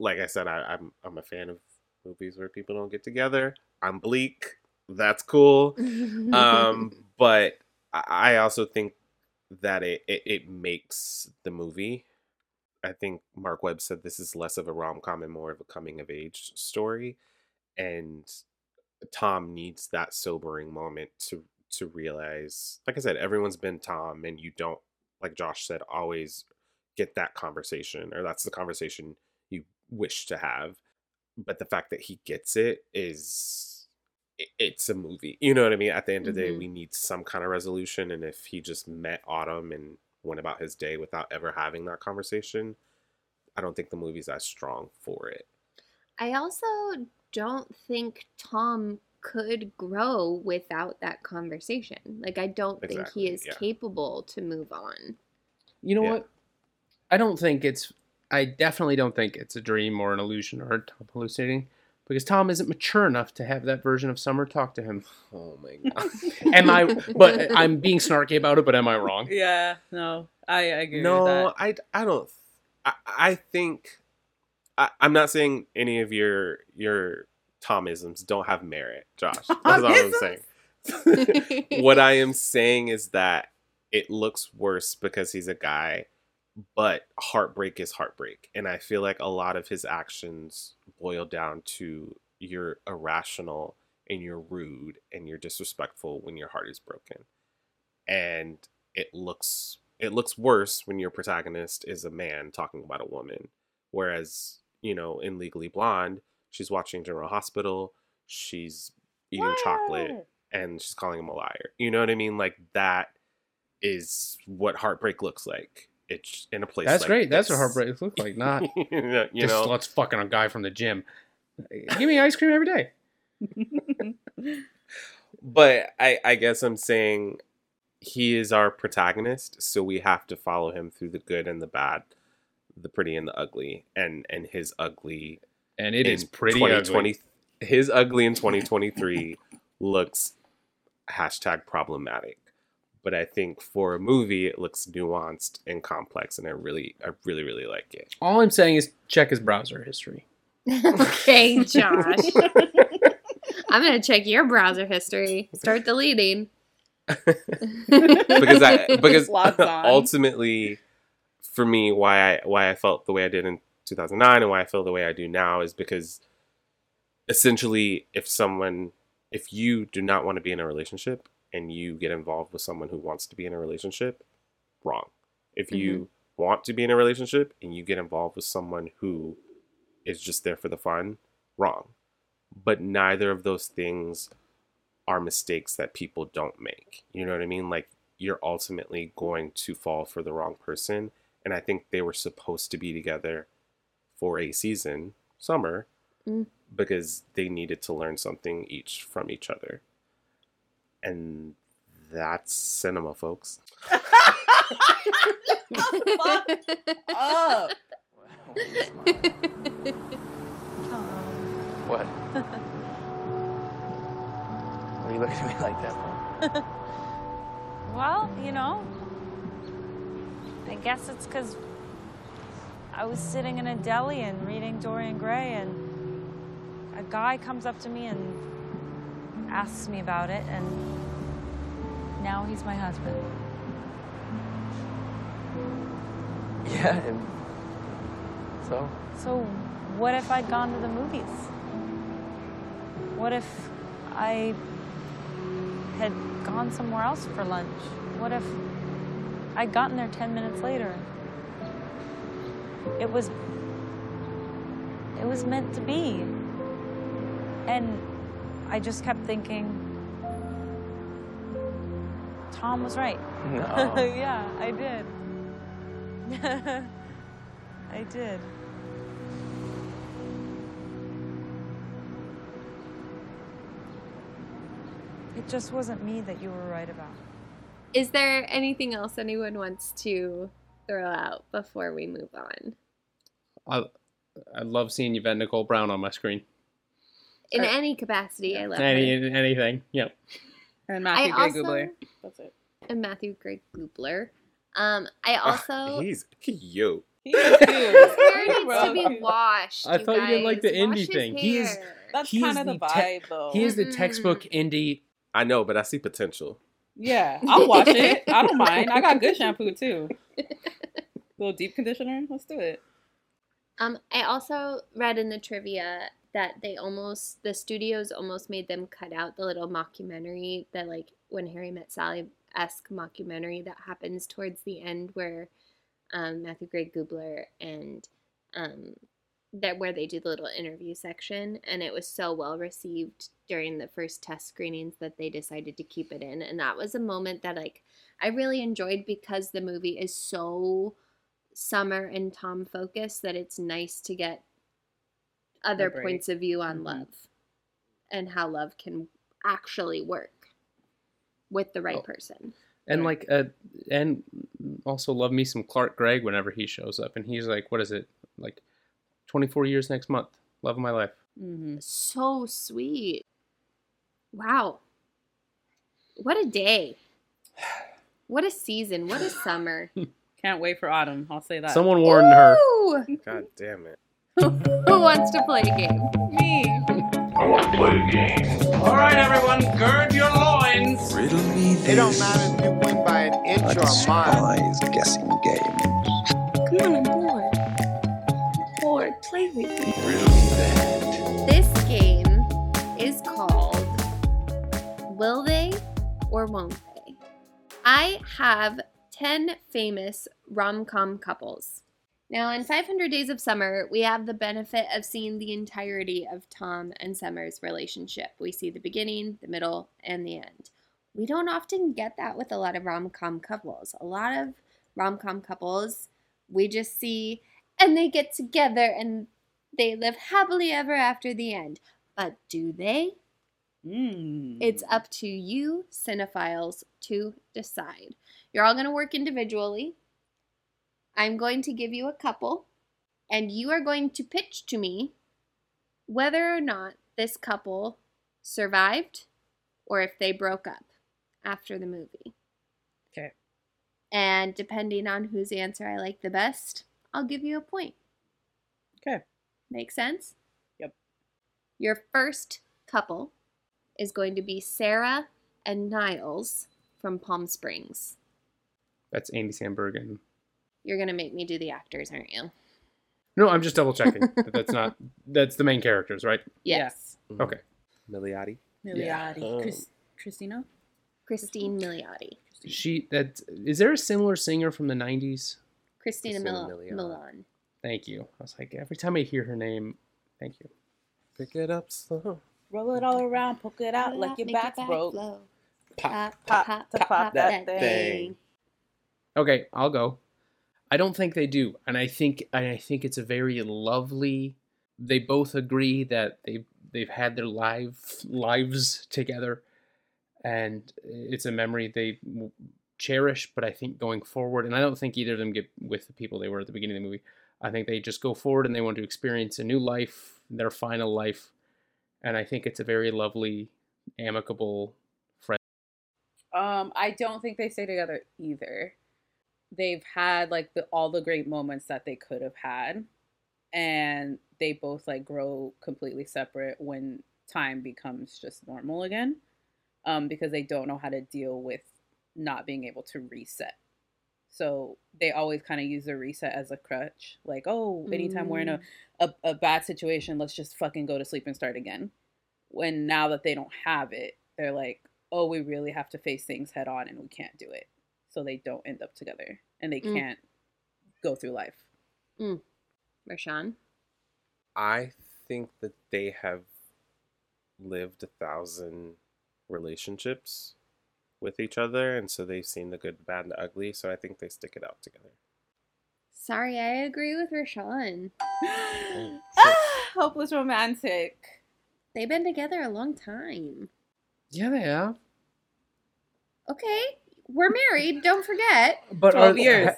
like I said I, I'm I'm a fan of movies where people don't get together. I'm bleak. That's cool. Um <laughs> but I also think that it, it, it makes the movie. I think Marc Webb said this is less of a rom com and more of a coming of age story. And Tom needs that sobering moment to to realize, like I said, everyone's been Tom, and you don't, like Josh said, always get that conversation, or that's the conversation you wish to have. But the fact that he gets it is it's a movie. You know what I mean? At the end of the day, Mhm. we need some kind of resolution. And if he just met Autumn and went about his day without ever having that conversation, I don't think the movie's as strong for it. I also don't think Tom could grow without that conversation. Like I don't think he is yeah. capable to move on. You know Yeah. what? I don't think it's. I definitely don't think it's a dream or an illusion or Tom hallucinating because Tom isn't mature enough to have that version of Summer talk to him. <sighs> Oh my god. <laughs> Am I? But I'm being snarky about it. But am I wrong? <laughs> Yeah, no, I, I agree with no. I, I don't I, I think I, I'm not saying any of your your Tomisms don't have merit, Josh. <laughs> That's all I'm saying. what I am saying is that it looks worse because he's a guy, but heartbreak is heartbreak. And I feel like a lot of his actions boil down to you're irrational and you're rude and you're disrespectful when your heart is broken. And it looks it looks worse when your protagonist is a man talking about a woman. Whereas, you know, in Legally Blonde, she's watching General Hospital, she's eating chocolate, and she's calling him a liar. You know what I mean? Like that is what heartbreak looks like. It's in a place. That's like great. That's what this. heartbreak looks like. <laughs> Not you just know, let's fucking a guy from the gym. Give me ice cream every day. <laughs> but I, I guess I'm saying he is our protagonist, so we have to follow him through the good and the bad, the pretty and the ugly, and and his ugly. And it is pretty 2020 ugly. His ugly in 2023 looks hashtag problematic, but I think for a movie it looks nuanced and complex, and I really, I really, really like it. All I'm saying is check his browser history. <laughs> <laughs> okay, Josh. <laughs> I'm gonna check your browser history. Start deleting. because I because ultimately for me why I why I felt the way I did in 2009 and why I feel the way I do now is because essentially if someone if you do not want to be in a relationship and you get involved with someone who wants to be in a relationship wrong if you want to be in a relationship and you get involved with someone who is just there for the fun wrong but neither of those things are mistakes that people don't make. You know what I mean? Like you're ultimately going to fall for the wrong person. And I think they were supposed to be together for a season, summer, Mm. because they needed to learn something each from each other. And that's cinema, folks. Oh. <laughs> What? <laughs> What are you looking at me like that for? <laughs> Well, you know, I guess it's because I was sitting in a deli and reading Dorian Gray, and a guy comes up to me and asks me about it, and now he's my husband. <laughs> Yeah, and so? So, what if I'd gone to the movies? What if I had gone somewhere else for lunch? What if I'd gotten there 10 minutes later? It was it was meant to be. And I just kept thinking Tom was right. No. <laughs> yeah, I did. <laughs> I did. It just wasn't me that you were right about. Is there anything else anyone wants to throw out before we move on? I I love seeing Yvette Nicole Brown on my screen. In any capacity, I love Any her. anything, Yep. And I Matthew Gray also- Gubler. That's it. And Matthew Gray Gubler. Um, I also He's yo. He's <laughs> his hair needs to be washed. I thought you didn't like the guys. Wash indie thing. He is. That's he is kind of the the te- though. he is the Mhm. textbook indie. I know, but I see potential. Yeah, I'll watch it. I don't <laughs> mind. I got good shampoo too. A little deep conditioner. Let's do it. Um, I also read in the trivia that they almost the studios almost made them cut out the little mockumentary that like when Harry met Sally esque mockumentary that happens towards the end where um, Matthew Gray Gubler and um, that where they do the little interview section and it was so well received during the first test screenings that they decided to keep it in and that was a moment that like I really enjoyed because the movie is so summer and Tom focused that it's nice to get other break. points of view on Mhm. love and how love can actually work with the right Oh. person. And like uh and also love me some Clark Gregg whenever he shows up and he's like, what is it? Like twenty four years next month. Love of my life. Mm-hmm. So sweet. Wow. What a day. What a season. What a summer. <laughs> Can't wait for autumn. I'll say that. Someone warned her. God damn it. <laughs> who wants to play a game? me. I want to play a game. All right, everyone, gird your loins. It don't matter if you win by an inch or a mile. guessing game. Come on, I'm bored. I'm bored. Play with me. This game is called Will They or Won't They? I have 10 famous rom com couples. Now, in 500 Days of Summer, we have the benefit of seeing the entirety of Tom and Summer's relationship. We see the beginning, the middle, and the end. We don't often get that with a lot of rom com couples. A lot of rom com couples, we just see, and they get together and they live happily ever after the end. But do they? Mm. It's up to you, cinephiles, to decide. You're all going to work individually. I'm going to give you a couple, and you are going to pitch to me whether or not this couple survived or if they broke up after the movie. Okay. And depending on whose answer I like the best, I'll give you a point. Okay. Make sense? Yep. Your first couple is going to be Sarah and Niles from Palm Springs. That's Andy Samberg and You're going to make me do the actors, aren't you? no, I'm just double checking. <laughs> that that's not that's the main characters, right? Yes. Mm-hmm. Okay. Milioti. Milioti. Oh. Chris, um, Christina? Christine Milioti. She that is there a similar singer from the '90s? Christina Christina Mil- Milioti. Milian. Thank you. I was like, every time I hear her name, thank you. Pick it up slow. Roll it all around, poke it out like your Make back's back broke. flow. Pop, Pop, pop, pop, to pop that that thing. Okay, I'll go. I don't think they do, and I think I think it's a very lovely. They both agree that they they've had their live lives together, and it's a memory they cherish. But I think going forward, and I don't think either of them get with the people they were at the beginning of the movie. I think they just go forward and they want to experience a new life, their final life, and I think it's a very lovely, amicable friend. Um, I don't think they stay together either. They've had like the all the great moments that they could have had, and they both like grow completely separate when time becomes just normal again. Um, because they don't know how to deal with not being able to reset. So they always kind of use the reset as a crutch. Like, oh, anytime we're in a, a, a bad situation, let's just fucking go to sleep and start again. When now that they don't have it, they're like, oh, we really have to face things head on and we can't do it. So they don't end up together and they Mm. can't go through life. Mm. Rashawn? I think that they have lived a thousand relationships with each other, and so they've seen the good, the bad, and the ugly. So I think they stick it out together. Sorry, I agree with Rashawn. <gasps> ah, <gasps> hopeless romantic. They've been together a long time. Yeah, they have. Okay, we're married. Don't forget. But 12 are, years.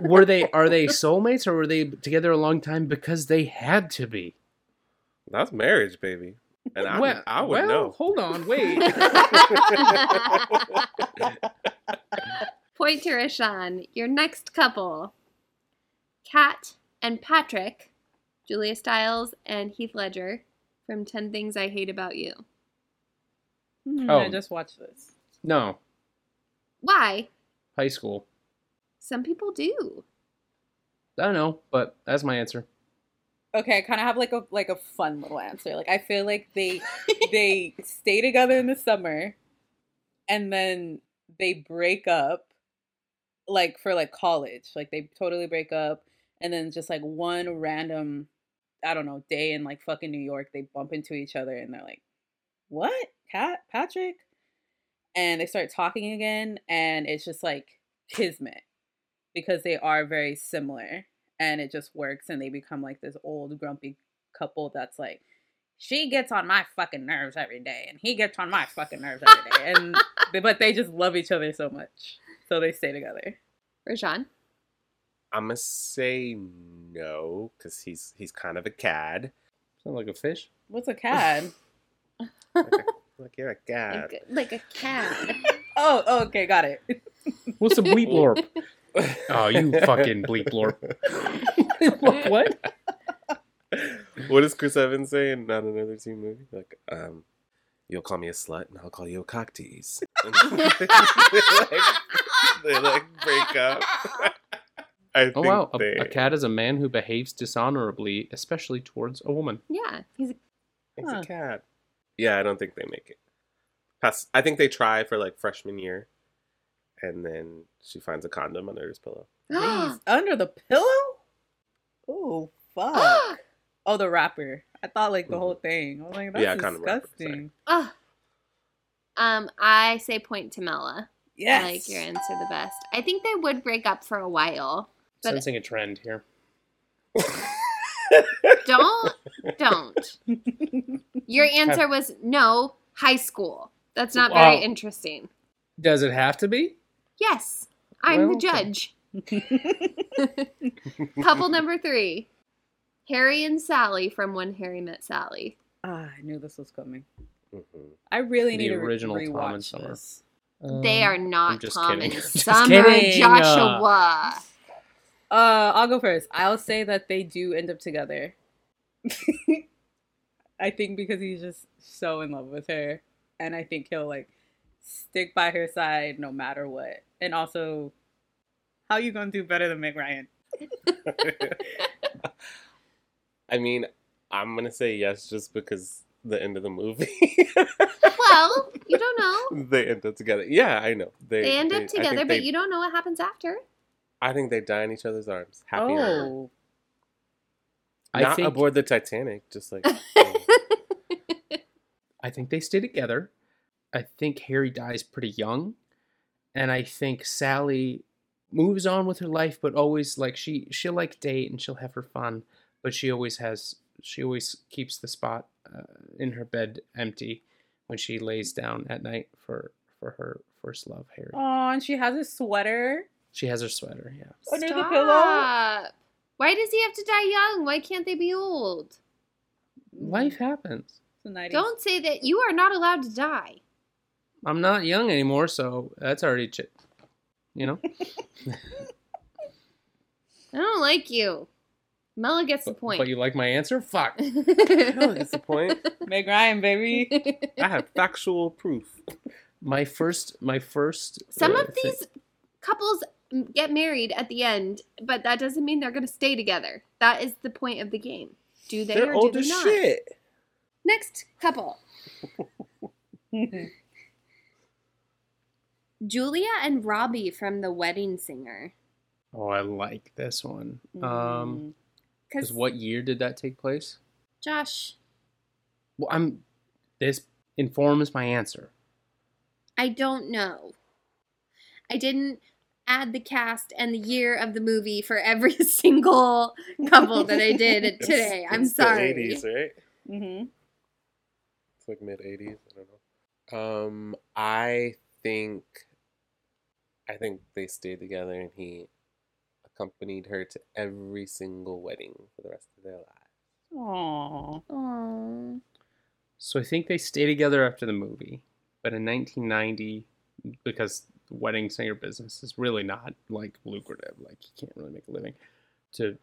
were they are they soulmates or were they together a long time because they had to be? That's marriage, baby. And I, well, would, I would well, know. hold on, wait. <laughs> Point to Rashawn. Your next couple, Kat and Patrick, Julia Stiles and Heath Ledger from 10 Things I Hate About You. Hmm, Oh. I just watched this. no, Why? high school. Some people do. I don't know, but that's my answer. Okay, I kind of have like a like a fun little answer. Like I feel like they <laughs> they stay together in the summer, and then they break up, like for like college. Like they totally break up, and then just like one random, I don't know, day in like fucking New York, they bump into each other, and they're like, "What, Kat Patrick?" And they start talking again, and it's just like kismet because they are very similar and it just works and they become like this old grumpy couple that's like she gets on my fucking nerves every day and he gets on my fucking nerves every day and <laughs> but they just love each other so much so they stay together Rashawn? I'm gonna say no because he's he's kind of a cad. Sound like a fish. what's a cad <laughs> <laughs> Like you're a cat. Like, like a cat. <laughs> oh okay got it What's a bleep lorp? <laughs> Oh, you <laughs> fucking bleep blorp. what? What does Chris Evans say in not another teen movie? Like, um, you'll call me a slut and I'll call you a cock tease. They, like, they like break up. I think Oh wow, a, they. a cat is a man who behaves dishonorably, especially towards a woman. Yeah, he's a It's Huh. a cat. Yeah, I don't think they make it. Past, I think they try for like freshman year, and then she finds a condom under his pillow. <gasps> Jeez, under the pillow? Oh fuck! <gasps> oh, the wrapper. I thought like the whole thing. I was like, that's Yeah, condom wrapper, sorry. disgusting. Ah. Um, I say point to Mela. Yes. I like your answer the best. I think they would break up for a while. But Sensing a trend here. <laughs> don't don't. Your answer was no, high school. That's not very Wow. interesting. Does it have to be? Yes, I'm Well, the judge. <laughs> Couple number three. Harry and Sally from When Harry Met Sally. Ah, I knew this was coming. Mm-hmm. I really The need to re- original Tom and rewatch Summer. this. they Um, are not just Tom kidding. <laughs> and Summer kidding. Joshua. Uh, I'll go first. I'll say that they do end up together. <laughs> I think because he's just so in love with her, and I think he'll like stick by her side no matter what. And also, how you gonna do better than Meg Ryan? <laughs> I mean, I'm gonna say yes just because the end of the movie. <laughs> well, you don't know. they end up together. Yeah, I know. They, They end they- up I think together, they- but you don't know what happens after. I think they die in each other's arms. Happy. ending. Oh, I Not think aboard the Titanic, just like <laughs> I think they stay together. I think Harry dies pretty young, and I think Sally moves on with her life, but always like she she'll like date and she'll have her fun, but she always has she always keeps the spot uh, in her bed empty when she lays down at night for for her first love, Harry. oh, and she has a sweater She has her sweater, yeah. under the pillow. Why does he have to die young? Why can't they be old? Life happens. The 90s. Don't say that you are not allowed to die. I'm not young anymore, so that's already ch- you know. <laughs> I don't like you. Mela gets the point. But you like my answer? Fuck. <laughs> That's the point. Meg Ryan, baby. I have factual proof. My first, my first. Some uh, of thi- these couples get married at the end, but that doesn't mean they're going to stay together. That is the point of the game. Do they They're or old do they as not? shit. Next couple. <laughs> Julia and Robbie from The Wedding Singer. Oh, I like this one. Mm. Um, because what year did that take place? Josh, Well, I'm. This informs my answer. I don't know. I didn't add the cast and the year of the movie for every <laughs> single couple that I did It's- today. I'm it's sorry. The 80s, right? Mm-hmm. It's like mid 80s. I don't know. Um, I think, I think they stayed together, and he accompanied her to every single wedding for the rest of their lives. Aww. Aww. So I think they stay together after the movie, but in 1990, because the wedding singer business is really not like lucrative, like you can't really make a living. To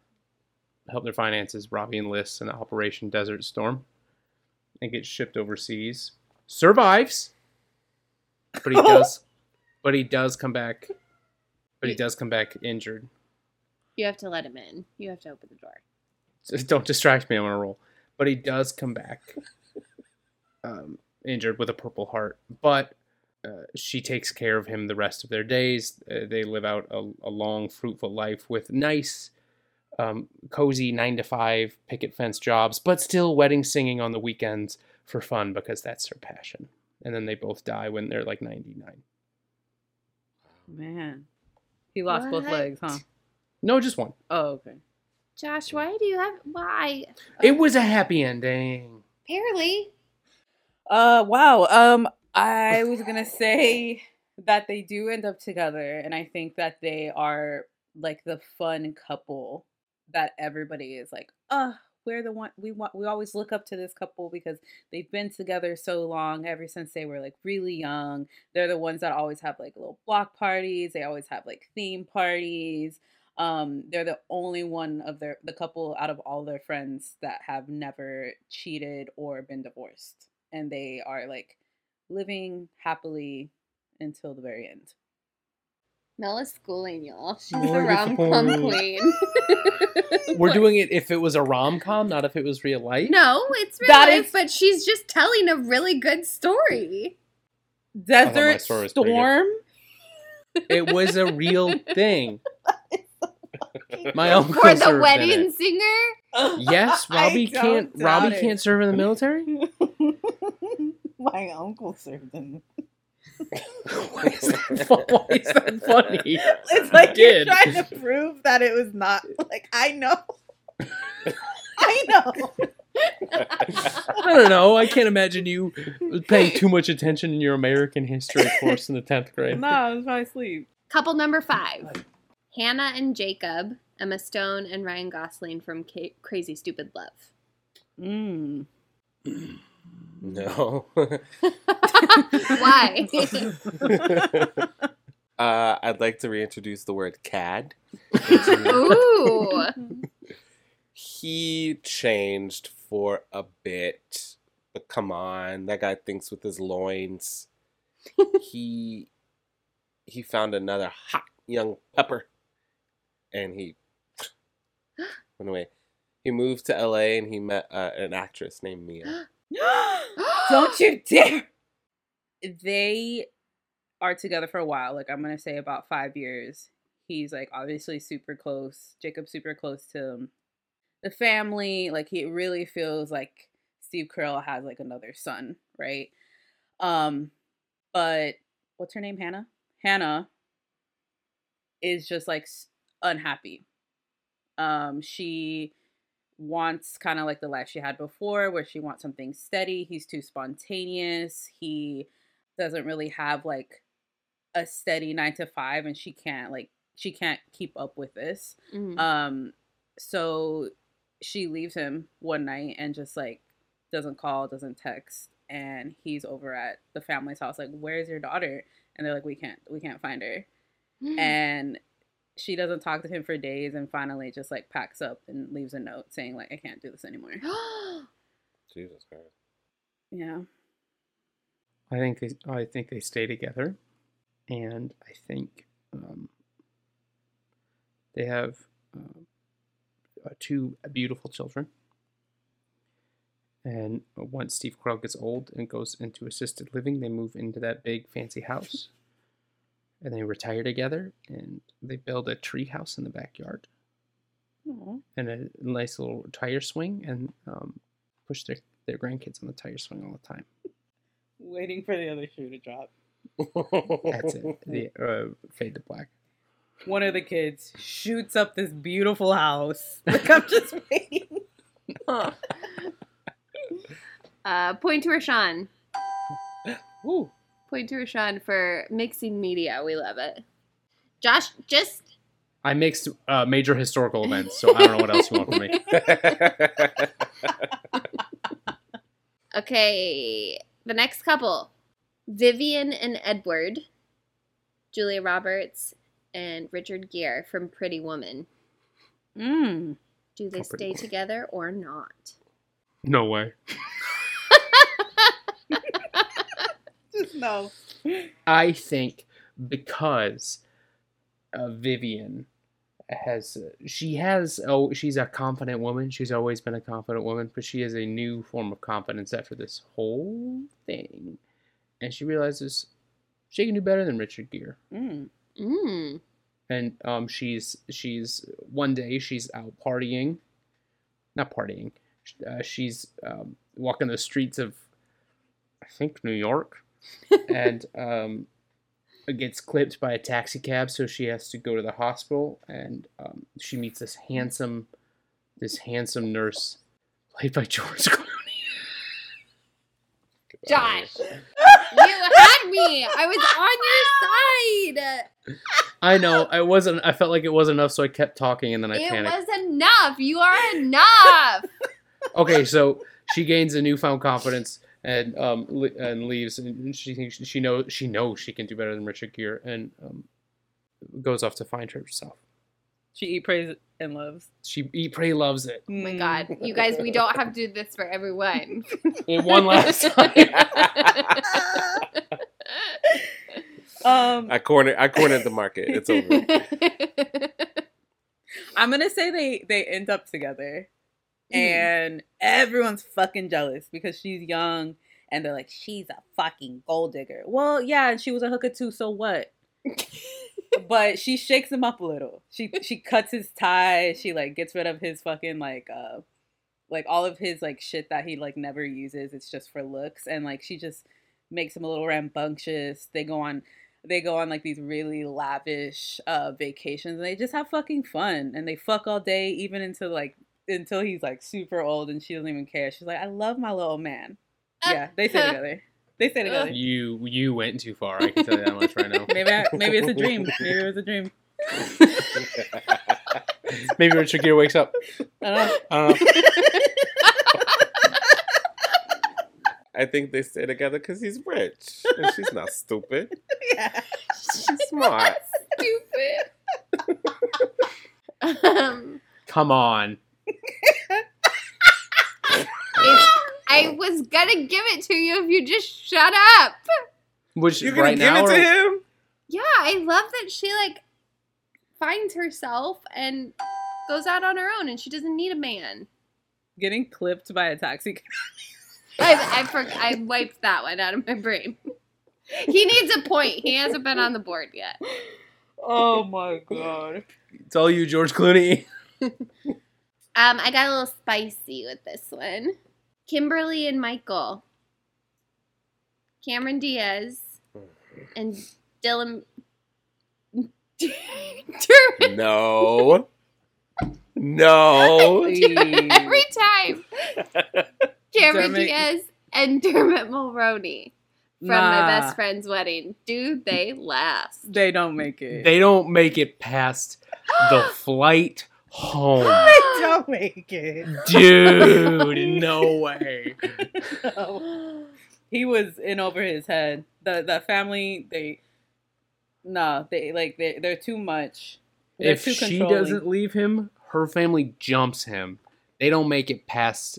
help their finances, Robbie enlists in Operation Desert Storm and gets shipped overseas. Survives, but he <laughs> does, but he does come back. But he does come back injured. You have to let him in. You have to open the door. <laughs> Don't distract me. I'm on a roll. But he does come back um, injured with a purple heart. But uh, she takes care of him the rest of their days. Uh, they live out a, a long, fruitful life with nice, um, cozy nine to five picket fence jobs, but still wedding singing on the weekends for fun because that's her passion. And then they both die when they're like 99. Man. He lost both legs, huh? No, just one. Oh, okay. Josh, why do you have why? It was a happy ending. Apparently. Uh wow. Um I was gonna say that they do end up together and I think that they are like the fun couple that everybody is like, uh, we're the one we want we always look up to this couple because they've been together so long ever since they were like really young. They're the ones that always have like little block parties. They always have like theme parties. Um, they're the only one of their the couple out of all their friends that have never cheated or been divorced, and they are like living happily until the very end. Mela's schooling y'all. She's the Beautiful. rom com queen. <laughs> We're doing it if it was a rom com, not if it was real life. No, it's real That life, is- but she's just telling a really good story. thought my Desert story was pretty good. Storm. It was a real <laughs> thing. My uncle For the served in wedding it. singer? <laughs> Yes, Robbie can't. Robbie it. can't serve in the military. <laughs> My uncle served in. <laughs> Why is that, fu- <laughs> why is that funny? It's like you're Did. trying to prove that it was not like I know. I know. I don't know. I can't imagine you paying too much attention in your American history course in the tenth grade. No, I was trying to sleep. Couple number five Hannah and Jacob, Emma Stone and Ryan Gosling from Ca- Crazy Stupid Love. Mm. <clears throat> No. Why? uh, I'd like to reintroduce the word cad. Ooh. He changed for a bit, but come on, that guy thinks with his loins. he he found another hot young pepper, and he went away. He moved to L.A. and he met uh, an actress named Mia. <gasps> Don't you dare. They are together for a while. Like I'm gonna say about five years. He's like obviously super close. Jacob's super close to um, the family. Like he really feels like Steve Carell has like another son, right? Um, but what's her name? Hannah. Hannah is just like unhappy. Um, she wants kind of like the life she had before, where she wants something steady. He's too spontaneous. He doesn't really have like a steady nine to five, and she can't like she can't keep up with this. Mhm. Um, so she leaves him one night and just like doesn't call, doesn't text, and he's over at the family's house like, "Where's your daughter?" And they're like, "We can't, we can't find her." <laughs> and she doesn't talk to him for days and finally just like packs up and leaves a note saying like i can't do this anymore <gasps> Jesus Christ. yeah I think they, I think they stay together, and I think um, they have uh, uh, two beautiful children. And once Steve Carell gets old and goes into assisted living, they move into that big fancy house, and they retire together, and they build a tree house in the backyard Aw. and a nice little tire swing, and um, push their their grandkids on the tire swing all the time. waiting for the other shoe to drop That's it. <laughs> The uh, fade to black. one of the kids shoots up this beautiful house <laughs> like i'm just waiting <laughs> Uh, point to Rashawn. Woo. Point to Rashawn for mixing media. We love it. Josh, just I mixed uh, major historical events, so I don't know what else you want from me. <laughs> okay. The next couple, Vivian and Edward, Julia Roberts and Richard Gere from Pretty Woman. mm. Do they From Pretty stay together or not? No way. <laughs> just <laughs> no I think because uh, Vivian has uh, she has oh she's a confident woman. She's always been a confident woman, but she has a new form of confidence after this whole thing, and she realizes she can do better than Richard Gere. mm. Mm. and um, she's she's one day she's out partying, not partying. Uh, she's um, walking the streets of, I think New York, and um, gets clipped by a taxi cab, so she has to go to the hospital, and um, she meets this handsome, this handsome nurse, played by <laughs> George Clooney. Josh, you had me. I was on your side. I know. I wasn't. I felt like it wasn't enough, so I kept talking, and then I it panicked. was enough. You are enough. <laughs> Okay, so she gains a newfound confidence and um le- and leaves, and she thinks she knows she knows she can do better than Richard Gere, and um, goes off to find herself. She eat, prays, and loves. She eat, pray, loves it. Oh my god, you guys, we don't have to do this for everyone. <laughs> And one last time. <laughs> Um, I cornered. I cornered the market. It's over. I'm gonna say they they end up together, Mhm. and everyone's fucking jealous because she's young, and they're like, she's a fucking gold digger. Well, yeah, and she was a hooker too. So what? but she shakes him up a little. She she cuts his tie. She like gets rid of his fucking like uh like all of his like shit that he like never uses. It's just for looks, and like she just makes him a little rambunctious. They go on they go on like these really lavish uh vacations and they just have fucking fun and they fuck all day even into like until he's like super old and she doesn't even care. She's like, I love my little man. <laughs> Yeah, they stay together. They stay together. You you went too far. I can tell you that much right now. Maybe I, maybe it's a dream. <laughs> Maybe it was a dream. <laughs> Maybe Richard Gere wakes up. I don't know. I don't know. I think they stay together because he's rich and she's not stupid. Yeah. She's smart. Stupid. um, Come on. It's, <laughs> I was gonna give it to you if you just shut up. Which You're gonna right give now, it to or- him? Yeah, I love that she like finds herself and goes out on her own, and she doesn't need a man. Getting clipped by a taxi. I I, for, I wiped that one out of my brain. He needs a point. He hasn't been on the board yet. Oh my god. It's all you, George Clooney. <laughs> Um, I got a little spicy with this one. Kimberly and Michael. Cameron Diaz and Dylan. <laughs> No. No. <laughs> Every time. <laughs> Cameron Dermot- Diaz and Dermot Mulroney from my best friend's wedding. Do they last? They don't make it. They don't make it past the <gasps> flight home. <laughs> Don't make it. Dude, <laughs> no way. No. He was in over his head. The the family they no, they like they they're too much. They're If too she doesn't leave him, her family jumps him. They don't make it past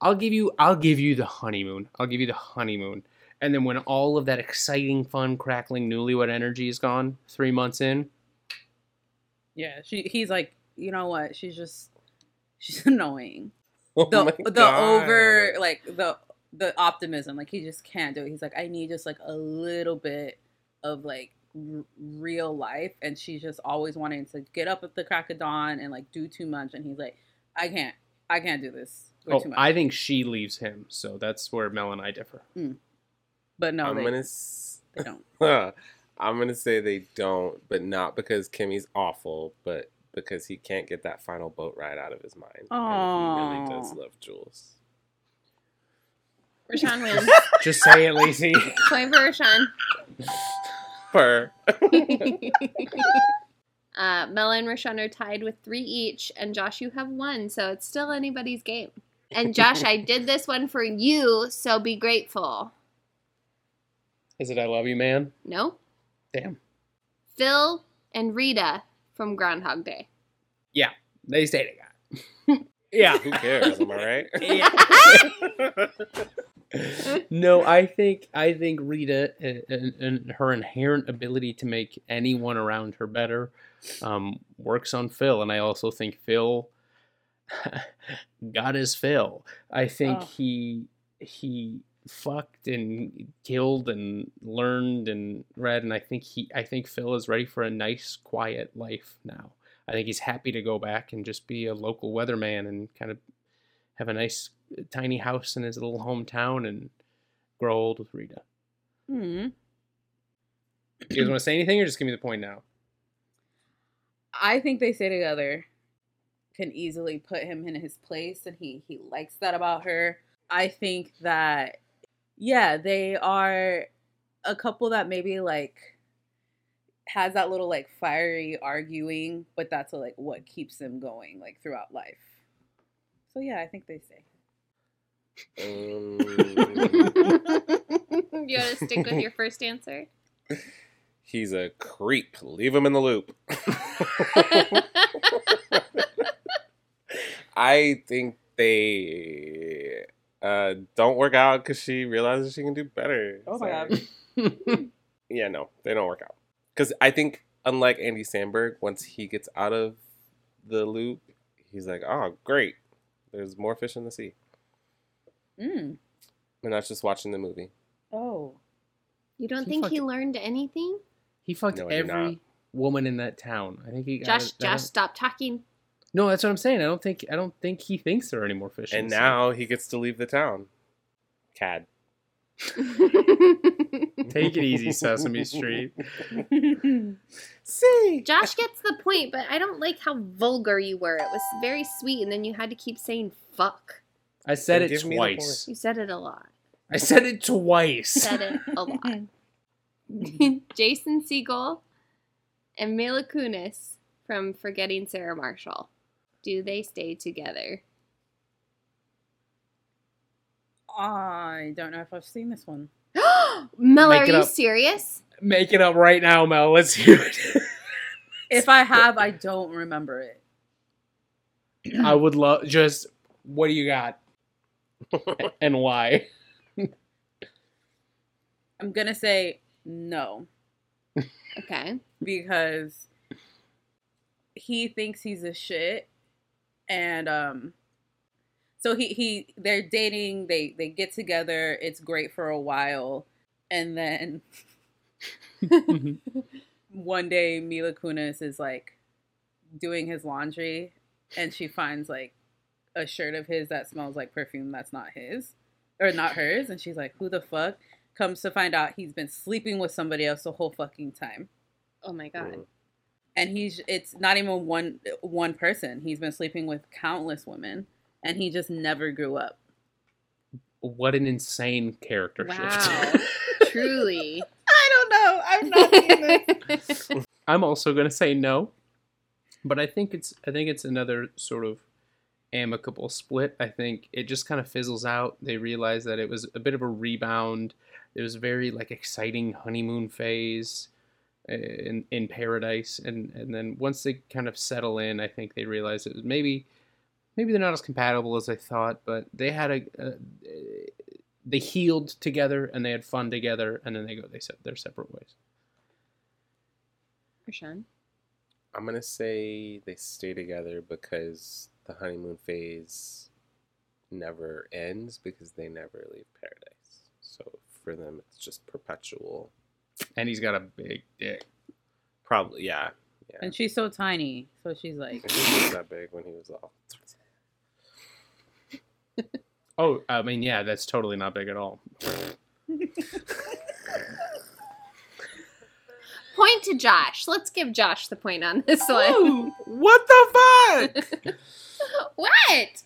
I'll give you I'll give you the honeymoon. I'll give you the honeymoon. And then when all of that exciting, fun, crackling newlywed energy is gone, three months in, Yeah, she he's like, you know what? She's just she's <laughs> annoying. Oh The the over like the the optimism, like he just can't do it. He's like, I need just like a little bit of like r- real life, and she's just always wanting to get up at the crack of dawn and like do too much, and he's like, I can't, I can't do this. We're oh. I think she leaves him. So that's where Mel and I differ. Mm. but no, I'm they, gonna. s- they don't. <laughs> I'm gonna say they don't, but not because Kimmy's awful, but because he can't get that final boat ride out of his mind. And he really does love Jules. Rashawn <laughs> wins. Just say it, Lacey. <laughs> Point for Rashawn. <laughs> Her. Uh, Mel and Rashawn are tied with three each, and Josh, you have one, so it's still anybody's game. And Josh, I did this one for you, so be grateful. Is it I love you, man? No? Damn. Phil and Rita from Groundhog Day. Yeah, they stay together. <laughs> yeah. Who cares? Am I right? <laughs> <laughs> no, I think I think Rita and, and, and her inherent ability to make anyone around her better um, works on Phil, and I also think Phil got his fill. I think Oh. he he fucked and killed and learned and read, and I think he I think Phil is ready for a nice, quiet life now. I think he's happy to go back and just be a local weatherman and kind of have a nice tiny house in his little hometown and grow old with Rita. Hmm. You guys want to say anything or just give me the point now? I think they stay together can easily put him in his place and he he likes that about her. I think that yeah, they are a couple that maybe like has that little like fiery arguing, but that's like what keeps them going like throughout life. So yeah, I think they stay. Um, <laughs> you want to stick with your first answer? <laughs> he's a creep. Leave him in the loop. <laughs> I think they uh, don't work out because she realizes she can do better. Oh my Sorry. <laughs> yeah, no, they don't work out. Because I think, unlike Andy Samberg, once he gets out of the loop, he's like, oh, great. There's more fish in the sea. Mm. And that's just watching the movie. Oh. You don't He think he learned anything? He fucked No, every woman in that town. I think he got. Josh, I Josh, stop talking. No, that's what I'm saying. I don't think. I don't think he thinks there are any more fish. And the sea. now he gets to leave the town. Cad. <laughs> take it easy, Sesame Street. See. Josh gets the point, but I don't like how vulgar you were. It was very sweet, and then you had to keep saying fuck. I said Then it give me the twice. You said it a lot. I said it twice. Said it a lot. <laughs> <laughs> Jason Segel and Mila Kunis from Forgetting Sarah Marshall. Do they stay together? I don't know if I've seen this one. <gasps> Mel, Make are it you up. serious? Make it up right now, Mel. Let's hear it. <laughs> If I have, I don't remember it. I would love just. What do you got? <laughs> and why? I'm gonna say no Okay. because he thinks he's a shit, and um, so he he they're dating. They they get together. It's great for a while, and then <laughs> one day Mila Kunis is like doing his laundry, and she finds like a shirt of his that smells like perfume that's not his or not hers, and she's like, "Who the fuck?" Comes to find out he's been sleeping with somebody else the whole fucking time, Oh my god. And he's it's not even one one person. He's been sleeping with countless women, and he just never grew up. What an insane character Wow. shift. <laughs> Truly. I don't know. I'm not <laughs> seen. I'm also gonna say no, but I think it's I think it's another sort of amicable split. I think it just kind of fizzles out. They realize that it was a bit of a rebound. It was a very like exciting honeymoon phase Uh, in in paradise, and and then once they kind of settle in, I think they realize it was maybe maybe they're not as compatible as they thought, but they had a. a they healed together and they had fun together, and then they go they set their separate ways. Rashawn. I'm gonna say they stay together because the honeymoon phase never ends because they never leave paradise. So for them, it's just perpetual. And he's got a big dick. Probably, yeah, yeah. And she's so tiny, so she's like, And he was that big when he was all. <laughs> Oh, I mean, yeah, that's totally not big at all. <laughs> Point to Josh. Let's give Josh the point on this one. what the fuck? <laughs> what?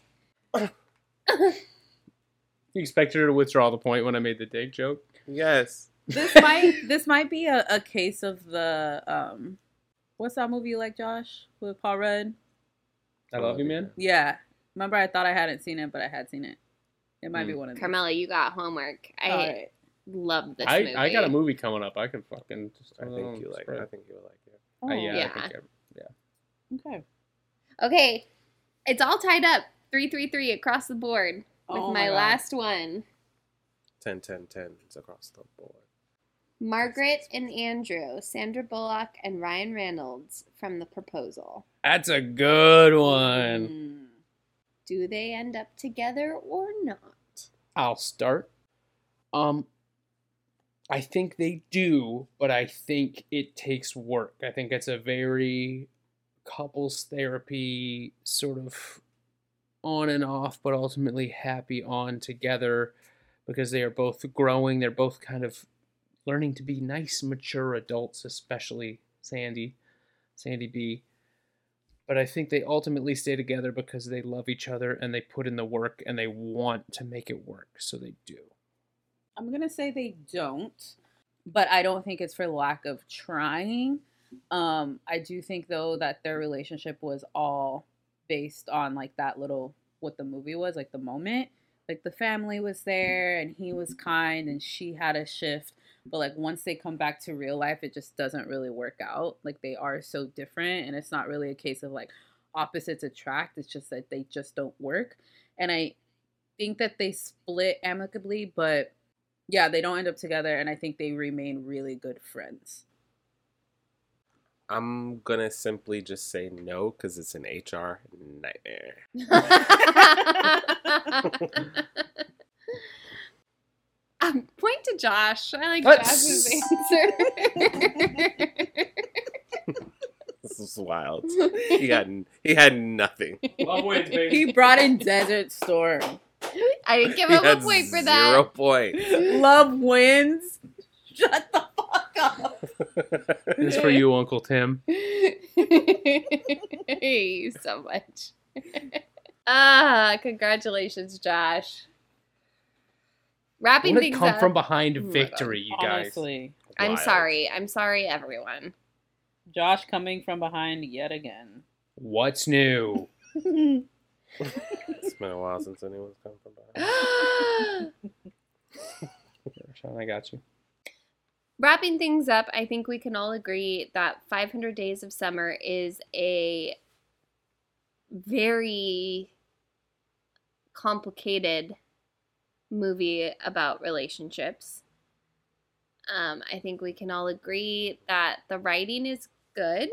You expected her to withdraw the point when I made the dick joke? yes. This might this might be a, a case of the um, what's that movie you like, Josh, with Paul Rudd? I love you, man. Yeah, remember I thought I hadn't seen it, but I had seen it. It might be Mm. one of these. Carmela, you got homework. I Alright. love this I, movie. I got a movie coming up. I can fucking just. I think you like. I think you would like it. Uh, yeah, Yeah. I think I- yeah. Okay. Okay, it's all tied up. Three, three, three across the board with Oh my, my last one. 10, 10, 10 is across the board. Margaret and Andrew, Sandra Bullock and Ryan Reynolds from The Proposal. That's a good one. Do they end up together or not? I'll start. Um, I think they do, but I think it takes work. I think it's a very couples therapy sort of on and off, but ultimately happy on together because they are both growing. They're both kind of learning to be nice, mature adults, especially Sandy, Sandy B. But I think they ultimately stay together because they love each other and they put in the work and they want to make it work. So they do. I'm gonna say they don't, but I don't think it's for lack of trying. Um, I do think though that their relationship was all based on like that little what the movie was, like the moment. Like the family was there and he was kind and she had a shift. But like once they come back to real life, it just doesn't really work out. Like they are so different and it's not really a case of like opposites attract. It's just that they just don't work. And I think that they split amicably, but yeah, they don't end up together and I think they remain really good friends. I'm gonna simply just say no because it's an HR nightmare. <laughs> <laughs> <laughs> um, point to Josh. I like What? Josh's <laughs> answer. This is wild. He got <laughs> he had nothing. he brought in Desert Storm. I didn't give him a had point for that. Zero that. points. Love wins. Shut the fuck up. <laughs> this is for you, Uncle Tim. hate you so much. ah, congratulations, Josh. Wrapping What a things come up. from behind victory, you guys. Honestly. I'm sorry. I'm sorry, everyone. Josh coming from behind yet again. What's new? <laughs> It's been a while since anyone's come from behind. <gasps> <laughs> Sean, I got you. Wrapping things up, I think we can all agree that 500 Days of Summer is a very complicated movie about relationships. Um, I think we can all agree that the writing is good,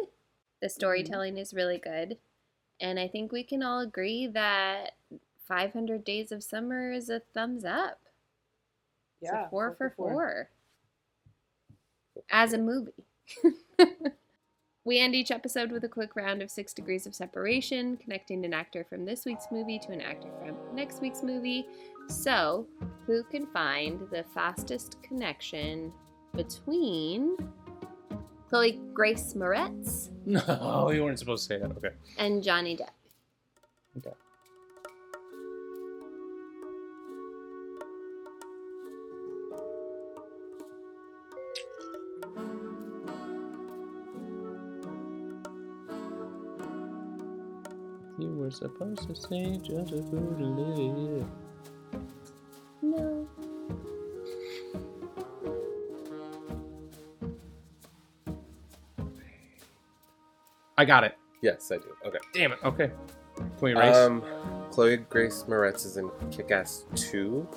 the storytelling is really good, and I think we can all agree that 500 Days of Summer is a thumbs up. It's Yeah, a four, for four. four. As a movie. <laughs> we end each episode with a quick round of six degrees of separation, connecting an actor from this week's movie to an actor from next week's movie. So, who can find the fastest connection between Chloe Grace Moretz <laughs> No, you weren't supposed to say that. Okay. and Johnny Depp? Okay. You were supposed to say just a food to live. I got it. Yes, I do. Okay. Damn it. Okay. Can we erase? Um, Chloe Grace Moretz is in Kick Ass 2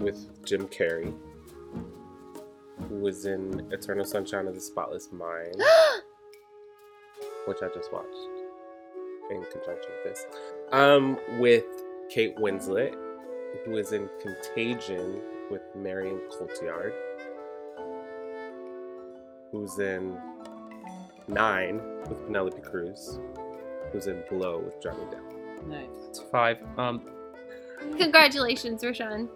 with Jim Carrey, who was in Eternal Sunshine of the Spotless Mind, <gasps> which I just watched in conjunction with this. Um, with Kate Winslet, who is in Contagion with Marion Cotillard, who's in Nine with Penelope Cruz, who's in Blow with Johnny Depp. Nice. It's five. Um, Congratulations, Rashawn.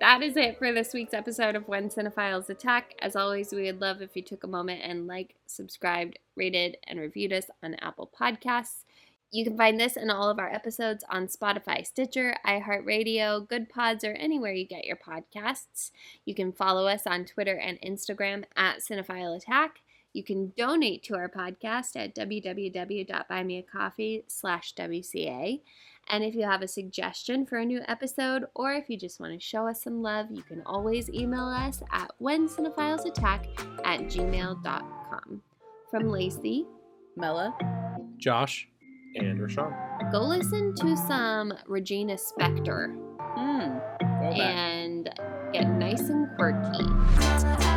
That is it for this week's episode of When Cinephiles Attack. As always, we would love if you took a moment and like, subscribed, rated, and reviewed us on Apple Podcasts. You can find this and all of our episodes on Spotify, Stitcher, iHeartRadio, Good Pods, or anywhere you get your podcasts. You can follow us on Twitter and Instagram at Cinephile Attack. You can donate to our podcast at www.buymeacoffee slash WCA. And if you have a suggestion for a new episode, or if you just want to show us some love, you can always email us at whencinephilesattack at gmail.com. From Lacey, Mela, Josh, and Rashawn. go listen to some Regina Spektor Mm, and get nice and quirky.